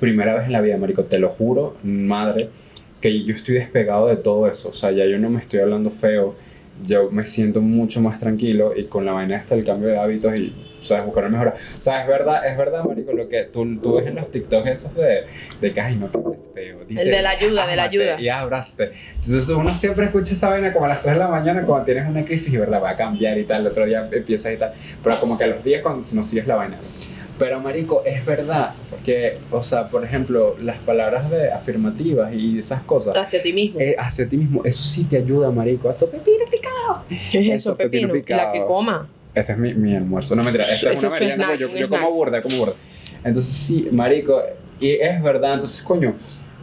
primera vez en la vida, marico, te lo juro, madre, que yo estoy despegado de todo eso. O sea, ya yo no me estoy hablando feo, yo me siento mucho más tranquilo y con la vaina esta del cambio de hábitos y, sabes, buscar mejora. O sea, es verdad, es verdad, marico, lo que tú, tú ves en los TikToks esos de, de que, ay, no te hables feo. dite, El de la ayuda, de la ayuda. Y abraste. Entonces uno siempre escucha esa vaina como a las 3 de la mañana cuando tienes una crisis y verdad va a cambiar y tal, el otro día empiezas y tal, pero como que a los días cuando no sigues la vaina. Pero marico, es verdad que, o sea, por ejemplo, las palabras de afirmativas y esas cosas Hacia ti mismo. eh, hacia ti mismo, eso sí te ayuda, marico. Esto pepino picado. ¿Qué es eso, eso, pepino pepino? La que picado. coma. Este es mi, mi almuerzo. No, mentira, esta es una merienda, porque yo, como burda, como burda. Entonces sí, marico, y es verdad, entonces coño,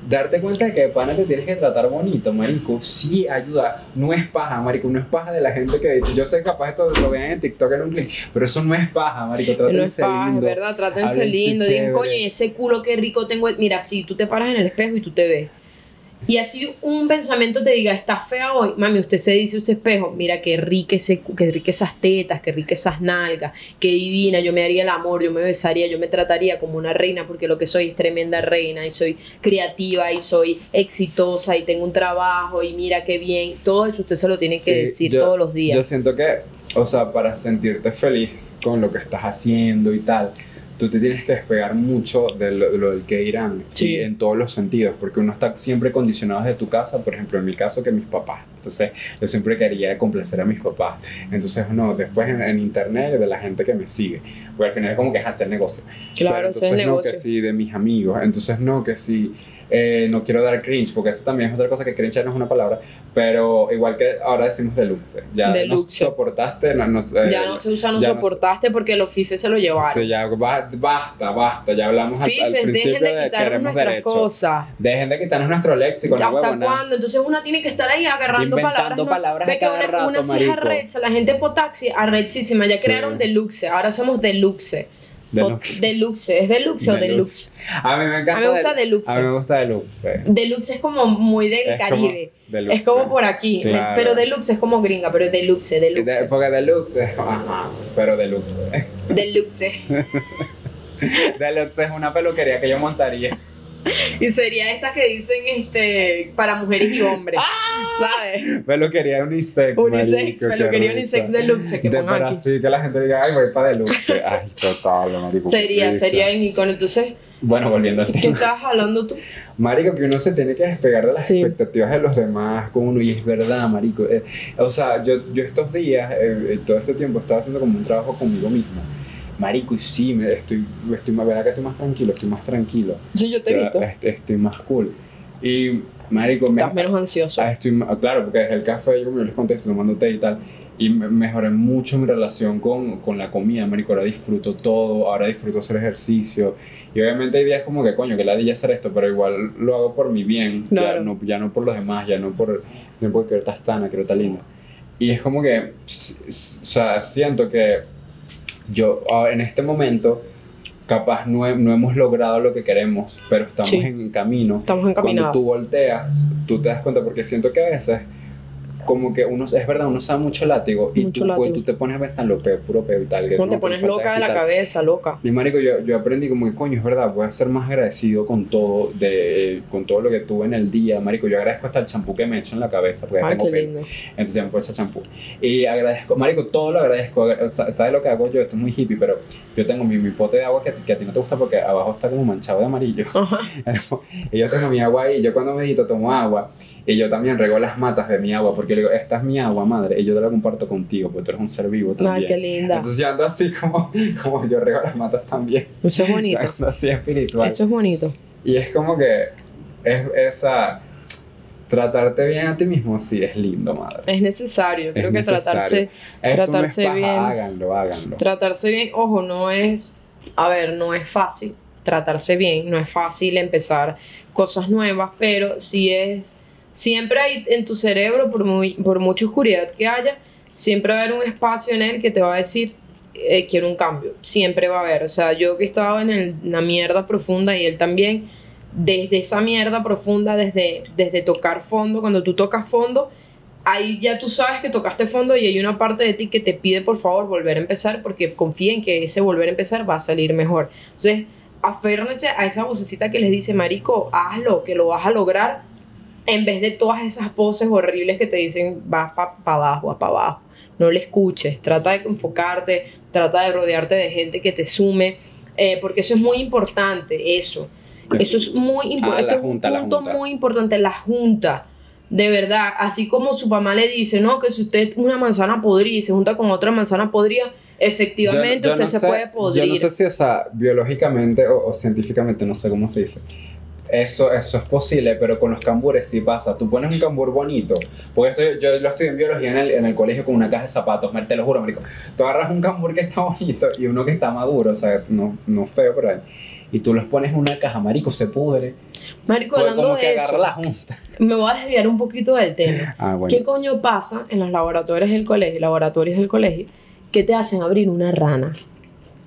darte cuenta de que de pana te tienes que tratar bonito, marico, sí ayuda. No es paja, marico, no es paja de la gente que yo sé capaz esto lo vean en TikTok en un clip, pero eso no es paja, marico, No es trátense paja, es lindo. verdad, trátense lindo. Digan, coño, y ese culo qué rico tengo. Mira, si tú te paras en el espejo y tú te ves. Y así un pensamiento te diga, estás fea hoy. Mami, usted se dice ese espejo, mira qué rica, ese, qué rica esas tetas, qué rica esas nalgas, qué divina. Yo me haría el amor, yo me besaría, yo me trataría como una reina, porque lo que soy es tremenda reina y soy creativa y soy exitosa y tengo un trabajo y mira qué bien. Todo eso usted se lo tiene que Sí, decir yo- todos los días. Yo siento que, o sea, para sentirte feliz con lo que estás haciendo y tal, tú te tienes que despegar mucho de lo, de lo del que irán Sí. y en todos los sentidos, porque uno está siempre condicionado desde tu casa, por ejemplo, en mi caso que mis papás. Entonces, yo siempre quería complacer a mis papás. Entonces, no, después en, en internet de la gente que me sigue, porque al final es como que es hacer negocio. claro, Pero ese es el entonces no, negocio. que sí, de mis amigos. Entonces no, que sí, eh, no quiero dar cringe, porque eso también es otra cosa que cringe ya no es una palabra, pero igual que ahora decimos deluxe. Ya no soportaste, no, no, eh, ya no se usa, no soportaste porque los fifes se lo llevaron. Sí, ya ba- basta, basta, ya hablamos al, al Fifes, principio dejen de quitarnos nuestras cosas. Dejen de quitarnos nuestro léxico, ¿Hasta huevona. cuándo? Entonces una tiene que estar ahí agarrando Inventando palabras. Ve que una, rato, una sí es arrecha, la gente potaxi arrechísima. Ya Sí. crearon deluxe, ahora somos deluxe. Deluxe. Deluxe, ¿es deluxe o deluxe? A mí me encanta. A mí me gusta del- deluxe. A mí me gusta deluxe. Deluxe es como muy del Es como Caribe. deluxe. Es como por aquí. Claro. Pero deluxe es como gringa, pero deluxe, deluxe. De- porque deluxe, ajá, pero deluxe. Deluxe. Deluxe es una peluquería que yo montaría. Y sería esta que dicen este para mujeres y hombres. ¿Sabes? Peluquería unisex. Unisex, qué peluquería unisex deluxe que De pongan para aquí. así que la gente diga, ay, voy para deluxe. Ay, total, marico. qué Sería, sería en icono. Entonces, Bueno, volviendo al ¿qué tema. estabas hablando tú? Marico, que uno se tiene que despegar de las Sí. expectativas de los demás con uno, y es verdad, marico. Eh, o sea, yo, yo estos días, eh, eh, todo este tiempo, estaba haciendo como un trabajo conmigo mismo. Marico, y sí, me, estoy, estoy, verdad que estoy más tranquilo, estoy más tranquilo. Sí, yo te he O sea, visto. este- Estoy más cool. Y, marico, me, Estás menos ansioso. Ah, estoy, claro, porque desde el café yo como yo les conté, estoy tomando té y tal. Y me- mejoré mucho mi relación con, con la comida, marico. Ahora disfruto todo, ahora disfruto hacer ejercicio. Y obviamente hay días como que, coño, que la hacer esto, pero igual lo hago por mi bien. Claro. Ya, no, ya no por los demás, ya no por, sino porque quiero estar sana, quiero estar linda. Y es como que, o sea, siento que yo ah, en este momento, capaz no, he- no hemos logrado lo que queremos, pero estamos Sí. en camino Estamos cuando encaminados. tú volteas, tú te das cuenta porque siento que a veces como que uno, es verdad, uno sabe mucho látigo y Mucho tú, pues, látigo. tú te pones a pensar en lo peor, puro peo y tal. que No te pones loca de la cabeza, loca. Y marico, yo, yo aprendí como que, coño, es verdad, voy a ser más agradecido con todo, de, con todo lo que tuve en el día. Marico, yo agradezco hasta el champú que me echo en la cabeza, porque ya Ay, tengo pelo. lindo. Entonces ya me puedo echar champú. Y agradezco, marico, todo lo agradezco. O sea, ¿Sabes lo que hago yo? Esto es muy hippie, pero yo tengo mi, mi pote de agua que, que a ti no te gusta porque abajo está como manchado de amarillo. Y yo tengo mi agua ahí, yo cuando medito tomo agua y yo también rego las matas de mi agua porque le digo, esta es mi agua, madre, y yo te la comparto contigo porque tú eres un ser vivo también. Ay, qué linda. Entonces yo ando así como, como yo rego las matas también, Eso es bonito. ando así espiritual. Eso es bonito. Y es como que es esa, tratarte bien a ti mismo, sí, es lindo, madre. Es necesario. Creo que necesario. tratarse, Esto no tratarse es paja, bien. háganlo, háganlo. tratarse bien, ojo, no es, a ver, no es fácil tratarse bien, no es fácil empezar cosas nuevas, pero sí es, siempre hay en tu cerebro, por, muy, por mucha oscuridad que haya, siempre va a haber un espacio en él que te va a decir, eh, quiero un cambio, siempre va a haber, o sea, yo que estaba en el- una mierda profunda y él también, desde esa mierda profunda, desde, desde tocar fondo, cuando tú tocas fondo, ahí ya tú sabes que tocaste fondo y hay una parte de ti que te pide por favor volver a empezar porque confía en que ese volver a empezar va a salir mejor. Entonces, aférrense a esa vocecita que les dice, marico, hazlo, que lo vas a lograr, en vez de todas esas voces horribles que te dicen, vas para abajo, vas para abajo. No le escuches, trata de enfocarte, trata de rodearte de gente que te sume, eh, porque eso es muy importante, eso. Eso es muy Ah, importante. Esto es un punto muy importante, la junta. De verdad, así como su mamá le dice, no, que si usted una manzana podrida y se junta con otra manzana podrida, efectivamente Yo- yo usted no se sé- puede podrir. Yo no sé si, o sea, biológicamente o, o científicamente, no sé cómo se dice. Eso, eso es posible, pero con los cambures sí pasa. Tú pones un cambur bonito. Porque esto, yo lo estudié en biología en el, en el colegio con una caja de zapatos, te lo juro, marico. Tú agarras un cambur que está bonito y uno que está maduro, o sea, no, no feo, pero ahí. Y tú los pones en una caja, marico, se pudre. Marico, hablando como que de eso, la junta. me voy a desviar un poquito del tema. Ah, bueno. ¿Qué coño pasa en los laboratorios del colegio, laboratorios del colegio, que te hacen abrir una rana?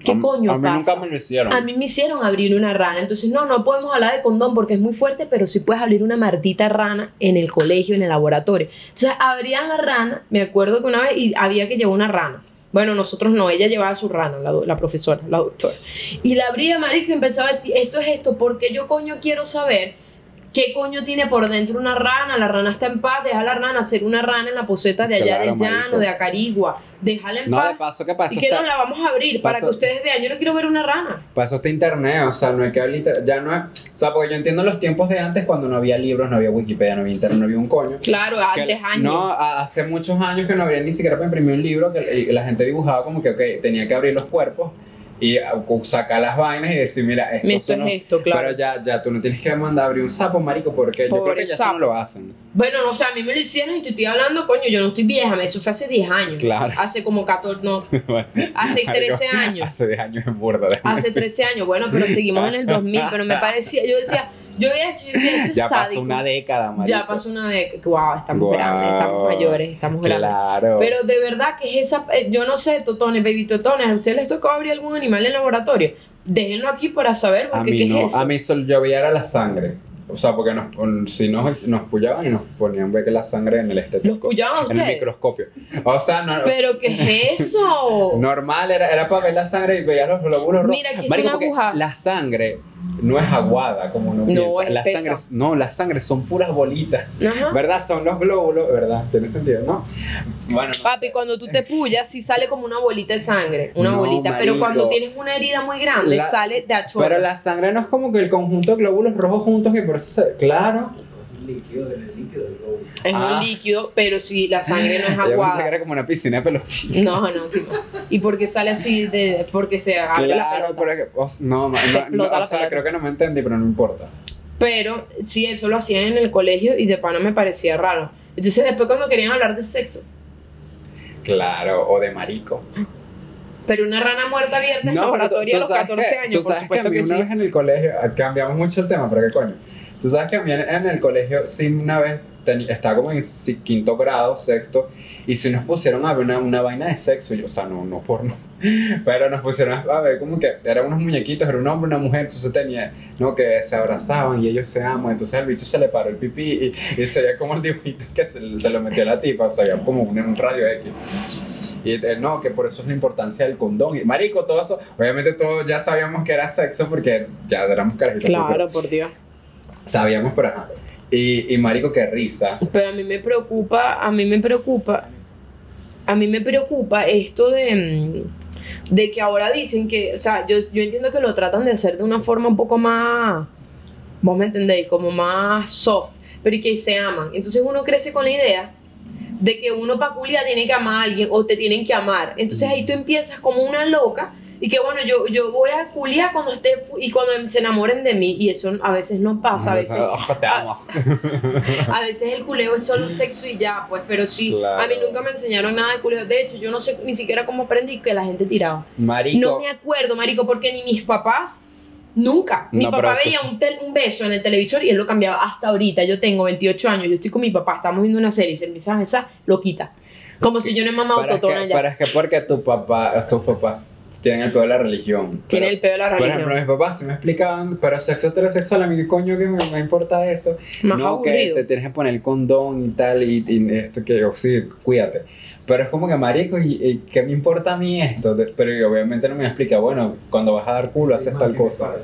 ¿Qué A- coño A mí pasa? nunca me lo hicieron. A mí me hicieron abrir una rana, entonces no, no podemos hablar de condón porque es muy fuerte, pero sí puedes abrir una maldita rana en el colegio, en el laboratorio. Entonces abrían la rana, me acuerdo que una vez y había que llevar una rana. Bueno, nosotros no, ella llevaba su rana, la, la profesora, la doctora. Y la abría, marico, y empezaba a decir, esto es esto, porque yo coño quiero saber qué coño tiene por dentro una rana, la rana está en paz, deja la rana ser una rana en la poseta de allá Claro, del llano, marico. de Acarigua, déjala en No, de paz. paso, ¿qué pasa? Y que Está- no la vamos a abrir para Paso- que ustedes vean, yo no quiero ver una rana. Para eso está internet, o sea, no hay que habilitar, ya no es, o sea, porque yo entiendo los tiempos de antes cuando no había libros, no había Wikipedia, no había internet, no había un coño. Claro, Que- antes años. No, a- hace muchos años que no habría ni siquiera para imprimir un libro, que la gente dibujaba como que, ok, tenía que abrir los cuerpos y sacar las vainas y decir, mira, esto, Esto es los- esto, claro. Pero ya, ya tú no tienes que mandar a abrir un sapo, marico, porque yo creo Pobre que ya eso sapo. no lo hacen. Bueno, no sé, a mí me lo hicieron y te estoy hablando, coño, yo no estoy vieja, me- eso fue hace 10 años. Claro. Hace como 14, no, hace Marico, 13 años. Hace 10 años en burda. Hace decir. 13 años, bueno, pero seguimos en el 2000, pero me parecía, yo decía, yo y decía, esto es Ya sádico. pasó una década, marico. ya pasó una década, wow, estamos grandes, estamos mayores, estamos grandes. Claro. Pero de verdad que es esa, eh, yo no sé, totones, baby totones, ¿a ustedes les tocó abrir algún animal en laboratorio? Déjenlo aquí para saber, A porque mí ¿qué no, es eso? a mí solo yo veía era la sangre. O sea, porque nos, si nos, nos pullaban y nos ponían ver que la sangre en el ¿Los estetoscopio. cuyaban En el microscopio. O sea, no, ¿Pero qué es eso? normal, era, era para ver la sangre y veía los glóbulos rojos. Mira, aquí está una aguja. La sangre no es aguada como uno No, piensa. es la sangre, no, la sangre son puras bolitas. Ajá. ¿Verdad? Son los glóbulos, ¿verdad? Tiene sentido, ¿no? Bueno, no Papi, cuando tú te pullas, sí sale como una bolita de sangre, una No, bolita, pero cuando tienes una herida muy grande, La- sale de a chorro. Pero la sangre no es como que el conjunto de glóbulos rojos juntos que por eso se... Claro. Líquido del líquido del globo. Es Ah. un líquido, pero si la sangre no es Yo pensé que aguada. era como una piscina de pelotitas. No, no, tipo. ¿Y por qué sale así de.? Porque se abre la Claro, pelota. pero que, no, no, Se no, explota no, la o sea, pelota. creo que no me entendí, pero no importa. Pero sí, eso lo hacían en el colegio y de pana me parecía raro. Entonces, después, cuando querían hablar de sexo, Claro, o de marico. pero una rana muerta abierta en tú- laboratorio a los sabes 14 que- años, tú por sabes supuesto que, a mí que, una sí. vez en el colegio, ah, cambiamos mucho el tema, pero qué coño. Tú sabes que a mí en, el colegio, sí, una vez estaba como en quinto grado, sexto, y si nos pusieron a ver una, una vaina de sexo, yo, o sea, no, no porno, pero nos pusieron a ver como que eran unos muñequitos, era un hombre una mujer, entonces tenía, no, que se abrazaban y ellos se aman, entonces al bicho se le paró el pipí y, y se veía como el dibujito que se, se lo metió a la tipa, o sea, había como un, un radio X. Y eh, no, que por eso es la importancia del condón. Y marico, todo eso, obviamente todos ya sabíamos que era sexo porque ya éramos carajitos. Claro, por Dios. Sabíamos, pero ajá. Y, y marico, qué risa. Pero a mí me preocupa, a mí me preocupa, a mí me preocupa esto de, mm, de que ahora dicen que, o sea, yo, yo entiendo que lo tratan de hacer de una forma un poco más, vos me entendéis, como más soft, pero y que se aman. Entonces uno crece con la idea de que uno para culiar tiene que amar a alguien o te tienen que amar. Entonces ahí tú empiezas como una loca y que bueno, yo, yo voy a culiar cuando esté y cuando se enamoren de mí y eso a veces no pasa, a veces amo. a veces el culeo es solo sexo y ya, pues, pero sí, Claro. a mí nunca me enseñaron nada de culeo. De hecho, yo no sé ni siquiera cómo aprendí que la gente tiraba. Marico. No me acuerdo, marico, porque ni mis papás, nunca. Mi No, papá veía un, tel- un beso en el televisor y él lo cambiaba hasta ahorita. Yo tengo 28 años, yo estoy con mi papá, estamos viendo una serie y se empieza a besar, lo quita. Como si yo no he mamado totona ya. pero es que porque tu papá, tus papás tienen el peor de la religión. Tiene Pero- el pedo de la Por religión. ejemplo, mis papás sí me explicaban, pero sexo heterosexual, a mí qué coño que me, me importa eso. Más no, que aburrido. te tienes que poner el condón y tal, y, y esto que yo, sí, cuídate. Pero es como que, marico, ¿y, y qué me importa a mí esto? Pero obviamente no me explica, bueno, cuando vas a dar culo haces tal cosa.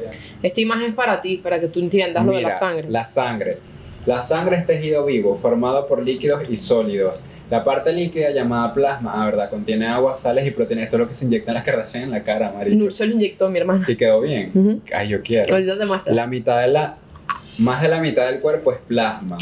Esta imagen es para ti, para que tú entiendas lo de la Mira, sangre. La sangre. La sangre es tejido vivo, formado por líquidos y sólidos. La parte líquida llamada plasma, ah, verdad, contiene agua, sales y proteínas. Esto es lo que se inyecta en las Kardashian en la cara, marico. Nur se lo inyectó mi hermana. Y quedó bien. Ay, yo quiero. Ahorita te muestro. La mitad de la. Más de la mitad del cuerpo es plasma.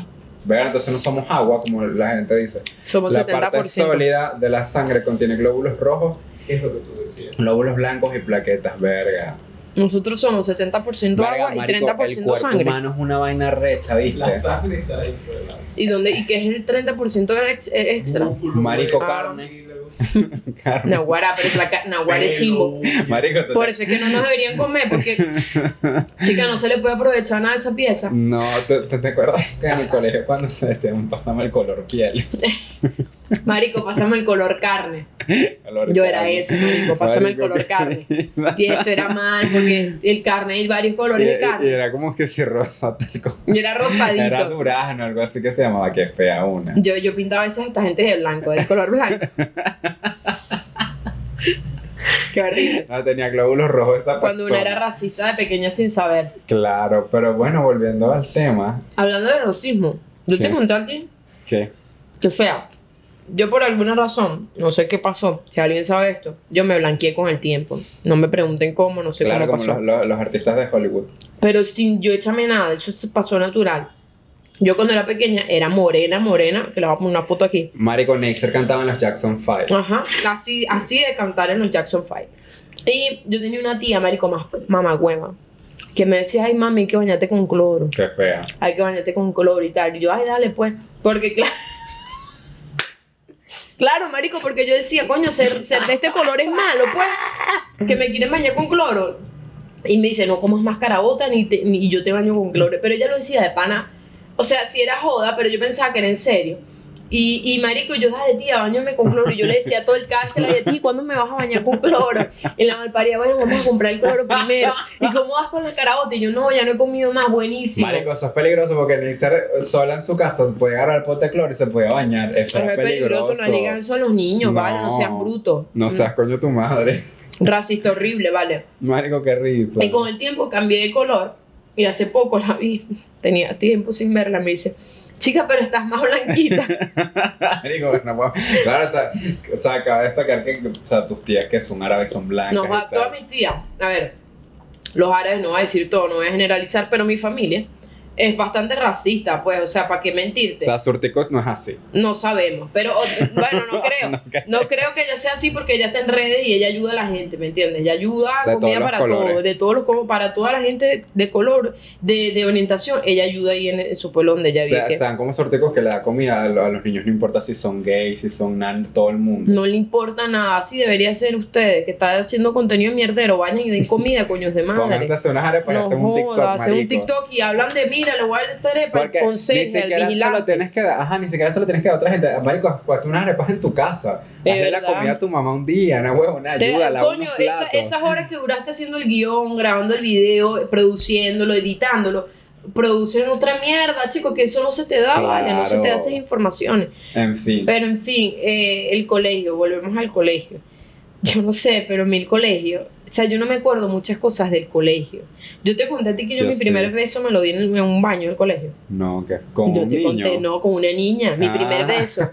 Vean, entonces no somos agua, como la gente dice. Somos La 70%. parte sólida de la sangre contiene glóbulos rojos, ¿Qué es lo que tú decías? glóbulos blancos y plaquetas, verga. Nosotros somos 70% Verga, agua y marico, 30% el cuerpo sangre. humano es una vaina recha, ¿viste? La sangre está dentro de la. ¿Y dónde? ¿Y qué es el 30% ex- eh, extra? Músculo, Marico, hueso, carne. hilo. Carne. Naguará, pero es la Naguará es chimbo. Marico, Por eso es que no nos deberían comer, porque, chica, no se le puede aprovechar nada de esa pieza. No, ¿te, te, te acuerdas que en el colegio cuando se decían pasame el color piel? Marico, pásame el color carne. Color Yo era carne. ese, marico, pásame el Marico, color carne. Y eso era mal, porque el carne hay varios colores de Y- y carne. era como que si rosa tal como- Y era rosadito. Era durazno, algo así que se llamaba, que fea una. Yo, yo pintaba a veces a esta gente de blanco, de color blanco. Qué horrible. No, tenía glóbulos rojos esa Cuando una persona. era racista de pequeña sin saber. Claro, pero bueno, volviendo al tema, Hablando de racismo, yo te ¿Qué? conté a ti que que fea. Yo por alguna razón, no sé qué pasó, si alguien sabe esto, yo me blanqueé con el tiempo. No me pregunten cómo, no sé claro, cómo como pasó. los, los- los artistas de Hollywood. Pero sin yo echarme nada, eso pasó natural. Yo cuando era pequeña era morena, morena, que le voy a poner una foto aquí. Marico Neisser cantaba en los Jackson 5. Ajá, así, así de cantar en los Jackson 5. Y yo tenía una tía, marico, más mamagüeva, que me decía, ay mami, hay que bañarte con cloro. Qué fea. hay que bañarte con cloro y tal. Y yo, ay, dale, pues. Porque, claro. Claro, marico, porque yo decía, coño, ser, ser de este color es malo, pues. Que me quieren bañar con cloro. Y me dice, no comas más carabota ni, te- ni yo te baño con cloro. Pero ella lo decía de pana. O sea, si era joda, pero yo pensaba que era en serio. Y, y marico, yo, dale, tía, bañame con cloro. Y yo le decía todo el cada que decía, tía, ¿cuándo me vas a bañar con cloro? Y la malparía, bueno, vamos a comprar el cloro primero. ¿Y cómo vas con la carabota? Y yo, no, ya no he comido más, buenísimo. Marico, eso es peligroso porque Neisser sola en su casa se puede agarrar el pote de cloro y se puede bañar. Eso Eso es, es peligroso, no le digan eso a los niños, ¿vale? No sean brutos. No seas coño tu madre. Racista horrible, ¿vale? Marico, qué risa. Y con el tiempo cambié de color y hace poco la vi, tenía tiempo sin verla, me dice, chica, pero estás más blanquita. No puedo. Claro, está, o sea, cabe destacar que o sea, tus tías que son árabes son blancas. No, todas mis tías, a ver, los árabes no voy a decir todo, no voy a generalizar, pero mi familia es bastante racista, pues, o sea, ¿para qué O mentirte? sea, Surticos no es así. no sabemos, pero o- bueno, no creo. No creo. No creo que ella sea así porque ella está en redes y ella ayuda a la gente, ¿me entiendes? Ella ayuda a comida todos para colores. todo, de todos los como para toda la gente de color, de, de orientación, ella ayuda ahí en, en su pueblo donde ella O vive. sea, que sean como Surticos que le da comida a, a los niños, no importa si son gays, si son nan, todo el mundo. no le importa nada, así debería ser ustedes, que están haciendo contenido mierdero, vayan y den comida, coños de Pónganse madre. hacer unas arepas No hacen un TikTok, hacen un. TikTok y hablan de, mira, le voy a dar esta arepa, Porque ni el siquiera se lo tienes que dar, ajá, ni siquiera se lo tienes que dar a otra gente. Marico, hazte unas arepas en tu casa. Hazle la comida a tu mamá un día, no huevo, nada, Te- ayúdala. coño, esa- esas horas que duraste haciendo el guion, grabando el video, produciéndolo, editándolo, producir otra mierda, chico, que eso no se te da, vale, no se te da Claro. esas informaciones. En fin. Pero en fin, eh, el colegio, volvemos al colegio. Yo no sé, pero mi colegio, o sea, yo no me acuerdo muchas cosas del colegio. Yo te conté a ti que yo, Yo mi primer beso me lo di en, en un baño del colegio. No, que con yo un te niño. conté, no, con una niña, mi Ah. primer beso.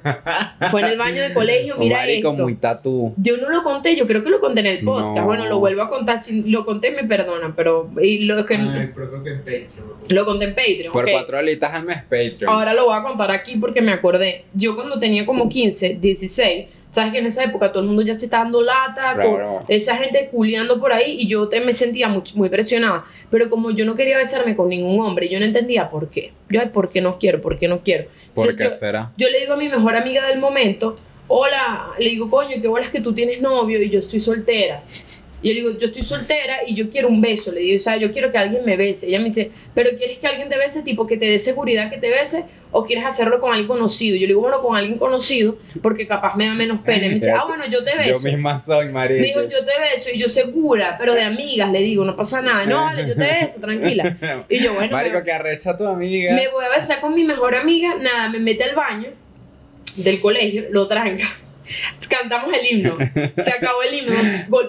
Fue en el baño de colegio, mira esto. muy tatú. Yo no lo conté, yo creo que lo conté en el podcast. No. Bueno, lo vuelvo a contar. Si lo conté, me perdonan, pero y lo, que, Ay, pero creo que en Patreon. lo conté en Patreon. Por cuatro alitas al mes Patreon. Ahora lo voy a contar aquí porque me acordé. Yo cuando tenía como 15, 16, sabes que en esa época todo el mundo ya se está dando lata, Claro. con esa gente culeando por ahí y yo te, me sentía muy, muy presionada. Pero como yo no quería besarme con ningún hombre, yo no entendía por qué. Yo, ay, ¿por qué no quiero? ¿Por qué no quiero? ¿Por Entonces, qué yo- será? yo le digo a mi mejor amiga del momento, hola, le digo, coño, qué bolas que tú tienes novio y yo estoy soltera. Y yo le digo, yo estoy soltera y yo quiero un beso. Le digo, o sea, yo quiero que alguien me bese. Ella me dice, pero ¿quieres que alguien te bese, tipo que te dé seguridad que te bese? ¿O quieres hacerlo con alguien conocido? Yo le digo, bueno, con alguien conocido, porque capaz me da menos pena. Y me dice, ah, bueno, yo te Yo beso. misma soy. Me dijo, yo te beso y yo segura, pero de amigas, le digo, no pasa nada. No, vale, yo te beso, tranquila. Y yo, bueno, Marico, me- que arrecha tu amiga. me voy a besar con mi mejor amiga, nada, me mete al baño del colegio, lo tranca. Cantamos el himno. Se acabó el himno.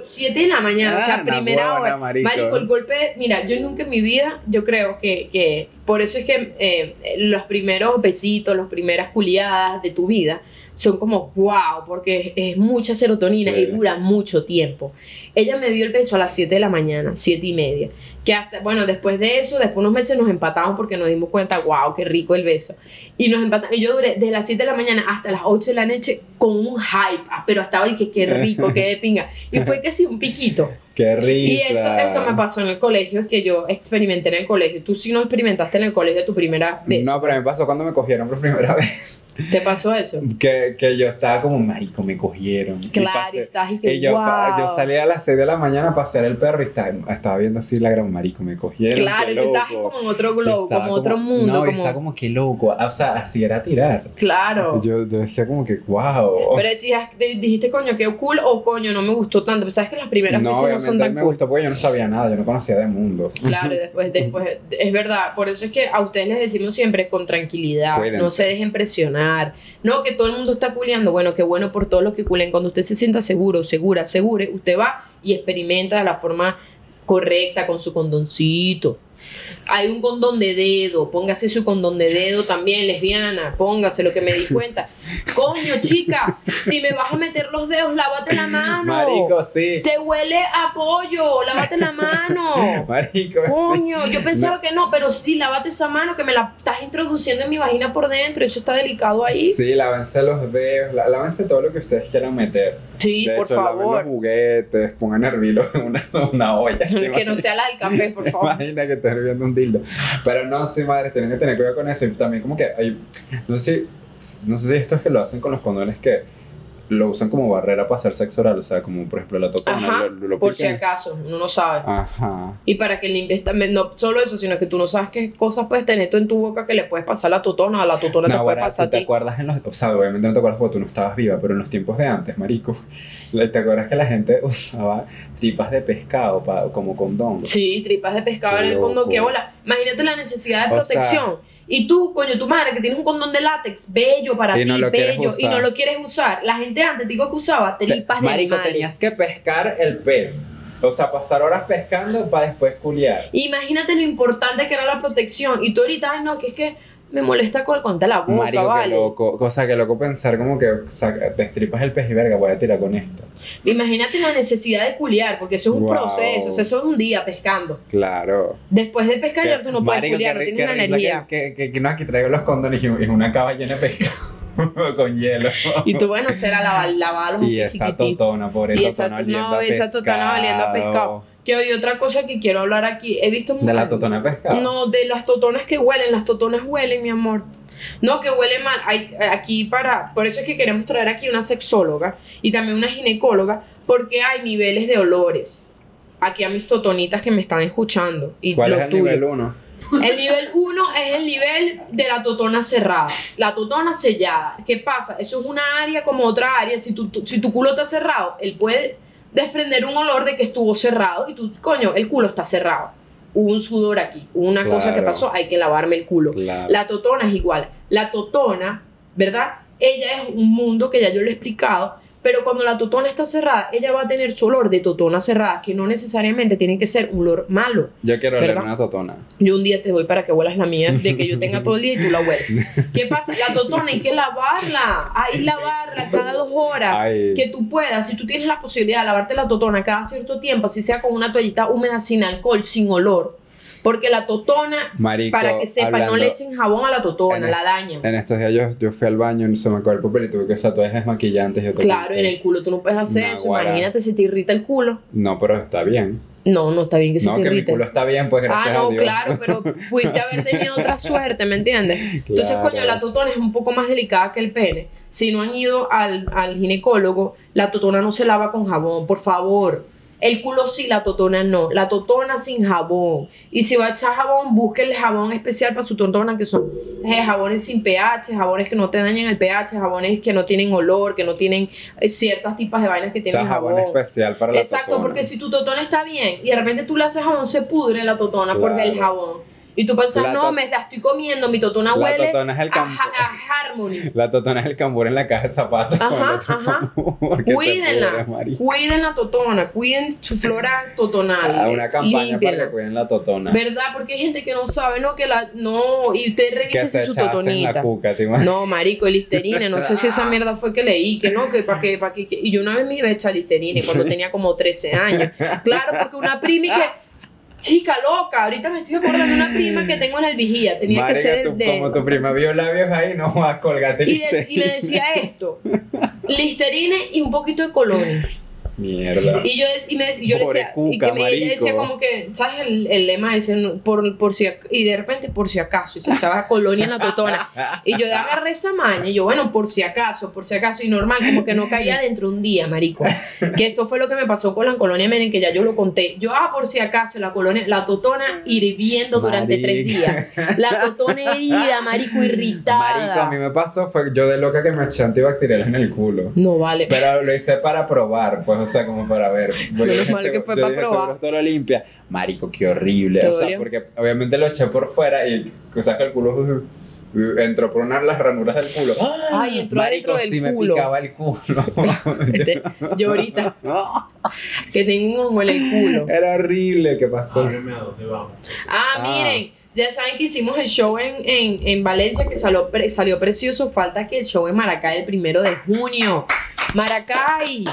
7 de la mañana, o sea, Ah, primera na huevona, hora. marico. el golpe. Mira, yo nunca en mi vida, yo creo que, que por eso es que eh, los primeros besitos, las primeras culiadas de tu vida son como wow, porque es, es mucha serotonina Sí. y dura mucho tiempo. Ella me dio el beso a las 7 de la mañana, 7 y media. Que hasta, bueno, después de eso, después de unos meses nos empatamos porque nos dimos cuenta, wow, qué rico el beso. Y nos empatamos. Y yo duré desde las 7 de la mañana hasta las 8 de la noche con un hype, ah, pero estaba ahí que qué rico, qué de pinga. Y fue que sí, un piquito. Qué risa. Y eso, eso me pasó en el colegio, que yo experimenté en el colegio. Tú sí no experimentaste en el colegio tu primera vez. No, pero me pasó cuando me cogieron por primera vez. ¿Te pasó eso? Que, que yo estaba como, marico, me cogieron. Y Claro, pasé- estás y que Y yo, wow. yo salí a las 6 de la mañana para hacer el perro y estaba, estaba viendo así la gran marico, me cogieron. Claro, tú estabas como en otro globo, estaba como otro mundo. No, y como... estaba como que loco. O sea, así era tirar. Claro. Yo, yo decía como que, wow. Pero decías, te- dijiste, coño, qué cool o coño, no me gustó tanto. Pero sabes que las primeras no, veces no son a tan me cool. gustó porque yo no sabía nada, yo no conocía de mundo. Claro, y después, después, es verdad, por eso es que a ustedes les decimos siempre con tranquilidad, Cuídense. no se dejen presionar, no que todo el mundo está culeando, bueno, qué bueno por todos los que culen, cuando usted se sienta seguro, segura, segure, usted va y experimenta de la forma correcta con su condoncito. Hay un condón de dedo, póngase su condón de dedo también, lesbiana, póngase lo que me di cuenta. Coño, chica, si me vas a meter los dedos, lávate la mano. Marico, sí. Te huele a pollo, lávate la mano. Marico. Coño, yo pensaba que no, pero sí, lávate esa mano que me la estás introduciendo en mi vagina por dentro, eso está delicado ahí. Sí, lávense los dedos, lá- lávense todo lo que ustedes quieran meter. Sí, de por hecho, favor. los juguetes, pongan en una, una olla. Que no sea la del café, por favor. Imagina que estés hirviendo un dildo. Pero no, sí, madre, tienen que tener cuidado con eso. Y también como que hay, no sé si, no sé si esto es que lo hacen con los condones que lo usan como barrera para hacer sexo oral. O sea, como por ejemplo la totona, Ajá, lo, lo por si acaso, uno no sabe. Ajá. Y para que limpies también, no solo eso, sino que tú no sabes qué cosas puedes tener tú en tu boca que le puedes pasar a la totona, a la totona te No, puede ahora, pasar ¿tú a te ti. acuerdas en los, o sea, obviamente no te acuerdas porque tú no estabas viva, pero en los tiempos de antes, marico, ¿te acuerdas que la gente usaba tripas de pescado pa- como condón? Sí, tripas de pescado Qué en el condón, qué bola. Imagínate la necesidad de O sea- protección. y tú, coño, tu madre que tienes un condón de látex, bello para Y ti, no bello, y no lo quieres usar. La gente antes, digo que usaba Te- tripas de Marico, animales. tenías que pescar el pez. O sea, pasar horas pescando para después culiar. Imagínate lo importante que era la protección. Y tú ahorita, ay no, que es que me molesta con conta la boca, Marico, ¿vale? loco. O sea, que loco pensar como que saca- te estripas el pez y verga, voy a tirar con esto. Imagínate la necesidad de culiar, porque eso es un Wow. proceso, o sea, eso es un día pescando. Claro. Después de pescar ya tú no puedes Marico, culiar, no tienes risa energía. Que, que, que, que no, aquí traigo los condones y una cava llena de pescado con hielo. Y tú, bueno, será lavar, lavarlos Y así esa chiquititos. totona, pobre Y esa, totona no, esa totona valiendo a pescado. Que otra cosa que quiero hablar aquí. He visto De la totona de pescado. No, de las totonas que huelen. Las totonas huelen, mi amor. No, que huele mal. Hay, aquí para. Por eso es que queremos traer aquí una sexóloga y también una ginecóloga, porque hay niveles de olores. Aquí a mis totonitas que me están escuchando. Y ¿Cuál es el tuyo. nivel 1? El nivel 1 es el nivel de la totona cerrada. La totona sellada. ¿Qué pasa? Eso es una área como otra área. Si tu, tu- si tu culo está cerrado, él puede desprender un olor de que estuvo cerrado y tú, coño, el culo está cerrado. Hubo un sudor aquí, hubo una cosa que pasó, hay que lavarme el culo. Claro. La totona es igual. La totona, ¿verdad? Ella es un mundo que ya yo lo he explicado, pero cuando la totona está cerrada, ella va a tener su olor de totona cerrada, que no necesariamente tiene que ser un olor malo. Yo quiero oler ¿Verdad? una totona. Yo un día te voy para que huelas la mía, de que yo tenga todo el día y tú la hueles. ¿Qué pasa? La totona hay que lavarla, hay que lavarla cada dos horas. Ay. Que tú puedas, si tú tienes la posibilidad de lavarte la totona cada cierto tiempo, así sea con una toallita húmeda sin alcohol, sin olor. Porque la totona, Marico, para que sepan, no le echen jabón a la totona, la dañan. En estos días yo, yo fui al baño y se me acabó el papel y tuve que usar todas desmaquillantes. y otras Claro, en el culo tú no puedes hacer eso. Imagínate si te irrita el culo. No, pero está bien. No, no está bien que se no, te que mi culo está bien, pues gracias Ah, no, a Dios. claro, pero pudiste haber tenido otra suerte, ¿me entiendes? Entonces, coño, la totona es un poco más delicada que el pene. Si no han ido al, al ginecólogo, la totona no se lava con jabón, por favor. El culo sí, la totona no. La totona sin jabón. Y si va a echar jabón, búsquenle jabón especial para su totona, que son eh, jabones sin pH, jabones que no te dañan el pH, jabones que no tienen olor, que no tienen eh, ciertas tipos de vainas que O tienen sea, jabón jabón. especial para la Exacto, totona. porque si tu totona está bien y de repente tú le haces jabón, se pudre la totona por Claro. el jabón. Y tú piensas, La no, me la estoy comiendo, mi totona La huele totona es el a, Harmony. La totona es el cambur en la caja de zapatos. Ajá, ajá. Cuídenla, cuiden la totona, cuiden su flora totonal. A una campaña para que cuiden la totona. ¿Verdad? Porque hay gente que no sabe, ¿no? Que la. No, y usted se su la totonita. cuca, ¿te imaginas? No, marico, el listerine, no sé si esa mierda fue que leí, que no, que para que, para que, que- y yo una vez me iba a echar listerine cuando tenía como 13 años. Claro, porque una prima y que, chica loca, ahorita me estoy acordando de una prima que tengo en el vigía, tenía Marica, que ser tú- de... como tu prima vio labios ahí, no a colgarte Y, de- y me decía esto, listerine y un poquito de colonia. Mierda. Y yo, y me, y yo le decía, y que me, ella decía como que, ¿sabes el, el lema ese? Por, por si, ac- y de repente, por si acaso, y se echaba colonia en la totona. Y yo agarré esa maña y yo, bueno, por si acaso, por si acaso, y normal, como que no caía dentro un día, marico. Que esto fue lo que me pasó con la colonia Menem, que ya yo lo conté. Yo, ah, por si acaso, la colonia, la totona hirviendo durante tres días. La totona herida, marico, irritada. Marico, a mí me pasó, fue yo de loca que me eché antibacterial en el culo. No vale. Pero lo hice para probar, pues, o sea, como para ver. Yo Menos dije, mal que "Seguro- fue yo pa' dije, probar". seguro esto lo limpia. Marico, qué horrible. ¿Te O sea, dolió? porque obviamente lo eché por fuera y, o sea, que el culo entró por una de las ranuras del culo. Ay, entró Marico, adentro del sí culo. me picaba el culo. Este, yo ahorita, que tengo un hongo en el culo. Era horrible, ¿qué pasó? Háblame a dónde vamos. Ah, Ah. miren, ya saben que hicimos el show en, en, en Valencia que salió, pre- salió precioso. Falta que el show en Maracay el primero de junio. Maracay.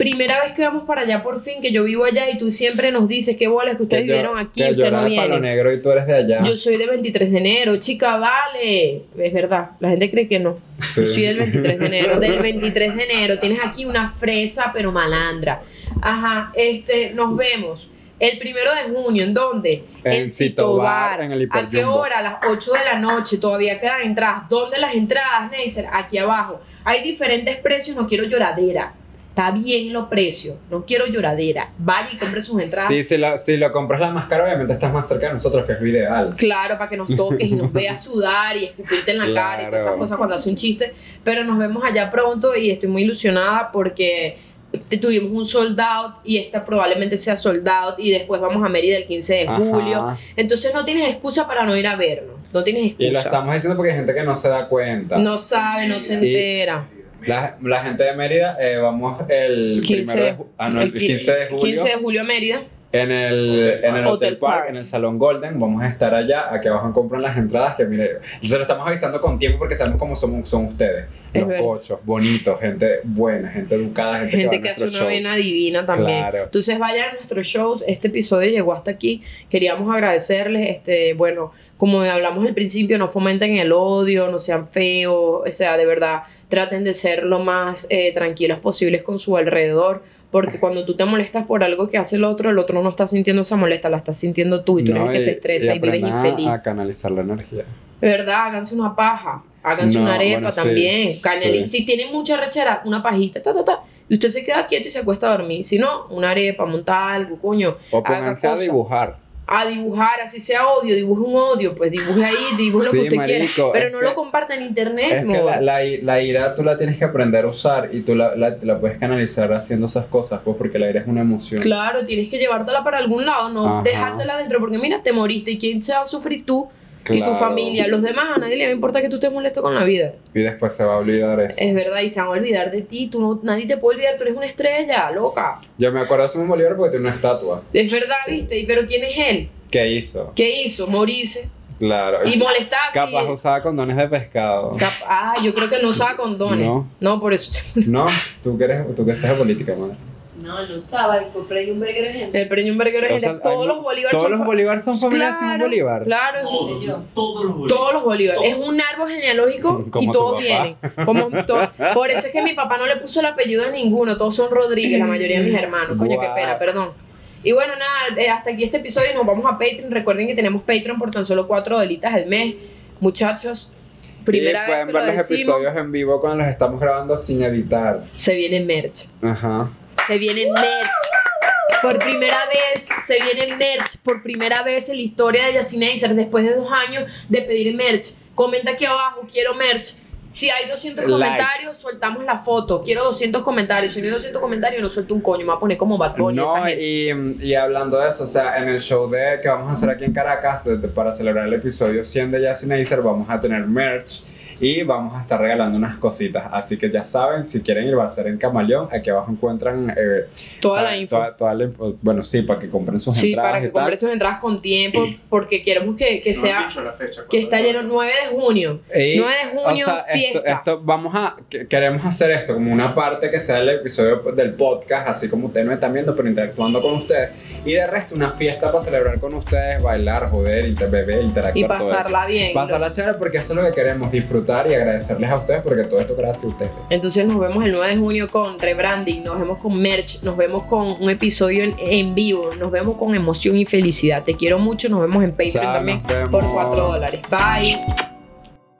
Primera vez que vamos para allá por fin, que yo vivo allá y tú siempre nos dices qué bolas que ustedes Que yo- vivieron aquí, que no de Palo vienen. Negro y tú eres de allá. Yo soy del 23 de enero, chica, vale. Es verdad, la gente cree que no. Sí. Yo soy del 23 de enero. Del 23 de enero tienes aquí una fresa, pero malandra. Ajá, este, nos vemos. El primero de junio, ¿en dónde? En Bar, en el ¿A qué hora? A las 8 de la noche. Todavía quedan entradas. ¿Dónde las entradas, Neisser? Aquí abajo. Hay diferentes precios. No quiero lloradera. Está bien los precios. No quiero lloradera. Vaya y compre sus entradas. Sí, si lo, si lo compras la más cara, obviamente estás más cerca de nosotros, que es lo ideal. Claro, para que nos toques y nos veas sudar y escupirte en la cara y todas esas cosas cuando hace un chiste. Pero nos vemos allá pronto y estoy muy ilusionada porque tuvimos un sold out y esta probablemente sea sold out y después vamos a Mérida el 15 de Ajá. julio. Entonces no tienes excusa para no ir a vernos. No tienes excusa. Y lo estamos diciendo porque hay gente que no se da cuenta. No sabe, no se Y- entera. La, la gente de Mérida, eh, vamos el 15 primero de ah, no, el qui- 15 de julio. 15 de julio a Mérida. En el, en el Hotel, Hotel Park, Park. en el Salón Golden, vamos a estar allá. Aquí abajo compran las entradas. Que mire, se lo estamos avisando con tiempo porque sabemos cómo son, son ustedes. Es Los verdad. ocho, bonitos, gente buena, gente educada, gente, gente que, que va a hace una show. vena divina también. Claro. Entonces vayan a nuestros shows. Este episodio llegó hasta aquí. Queríamos agradecerles. Este, bueno, como hablamos al principio, no fomenten el odio, no sean feos. O sea, de verdad, traten de ser lo más eh, tranquilos posibles con su alrededor. Porque cuando tú te molestas por algo que hace el otro, el otro no está sintiendo esa molesta, la estás sintiendo tú y tú No, eres el que se estresa y, vives aprendan a- infeliz. A canalizar la energía. Verdad, háganse una paja, háganse No, una arepa bueno, sí, también. caneli- sí. Si tienen mucha rechera, una pajita, ta, ta, ta. Y usted se queda quieto y se acuesta a dormir. Si no, una arepa, montar algo, coño. O pónganse a dibujar. A dibujar, así sea odio, dibuje un odio, pues dibuje ahí, dibuje lo Sí, que usted marico, quiera. Pero no que- lo comparta en internet, Es que la, la, i- la ira tú la tienes que aprender a usar y tú la, la, la puedes canalizar haciendo esas cosas, pues porque la ira es una emoción. Claro, tienes que llevártela para algún lado, no Ajá. dejártela adentro, porque mira, te moriste y quién se va a sufrir tú y tu familia. Los demás, a nadie le va a importar que tú estés molesto con la vida. Y después se va a olvidar eso. Es verdad, y se van a olvidar de ti. Tú no, nadie te puede olvidar, tú eres una estrella, loca. Yo me acuerdo de Simón Bolívar porque tiene una estatua. Es verdad, ¿viste? ¿Y pero quién es él? ¿Qué hizo? ¿Qué hizo? Morirse. Claro. Y molestarse. Capaz usaba condones de pescado. Cap- ah, yo creo que no usaba condones. No. No, por eso. se- No, tú que eres, tú que seas de política, madre. No, lo usaba, el compré un burger ejemplo. El premio Burger es O sea, el- todos los Bolívar Todos son los fa- Bolívar son familia de Simón Claro, Bolívar. Claro, Qué sé yo. Todos los Todos los Bolívar. Es un árbol genealógico y Como tu todos papá. vienen. Como to- Por eso es que mi papá no le puso el apellido a ninguno. Todos son Rodríguez, la mayoría de mis hermanos. Coño, qué pena, perdón. Y bueno, nada, eh, hasta aquí este episodio. Nos vamos a Patreon. Recuerden que tenemos Patreon por tan solo 4 dolitas al mes. Muchachos, primera y vez pueden que ver lo los decimos. episodios en vivo cuando los estamos grabando sin editar. Se viene merch. Ajá. Se viene merch. Por primera vez se viene merch. Por primera vez en la historia de Yacinezer, después de dos años de pedir merch. Comenta aquí abajo, quiero merch. Si hay 200 Like. comentarios, soltamos la foto. Quiero 200 comentarios. Si no hay 200 comentarios, no suelto un coño. Me voy a poner como Bad Bunny No, esa gente. y, y hablando de eso, o sea, en el show de, que vamos a hacer aquí en Caracas, de- de- para celebrar el episodio 100 de Jazzy Neisser, vamos a tener merch y vamos a estar regalando unas cositas. Así que ya saben, si quieren ir, va a ser en Camaleón. Aquí abajo encuentran eh, Toda la info. Toda, toda la info. Bueno, sí, para que compren sus Sí, entradas. para que y tal. compren sus entradas con tiempo. Porque queremos que, que No sea. la fecha, Que está lleno 9 de junio. Y, 9 de junio, o sea, esto- fiesta. Esto, vamos a, que- queremos hacer esto como una parte que sea el episodio del podcast, así como ustedes me están viendo, pero interactuando con ustedes. Y de resto, una fiesta para celebrar con ustedes, bailar, joder, inter beber, interactuar. Y todo eso. pasarla bien. Pasarla chévere porque eso es lo que queremos, disfrutar y agradecerles a ustedes porque todo esto gracias a ustedes. Entonces nos vemos el 9 de junio con rebranding, nos vemos con merch, nos vemos con un episodio en, en vivo, nos vemos con emoción y felicidad. Te quiero mucho, nos vemos en Patreon Chao, también por 4 dólares. Bye.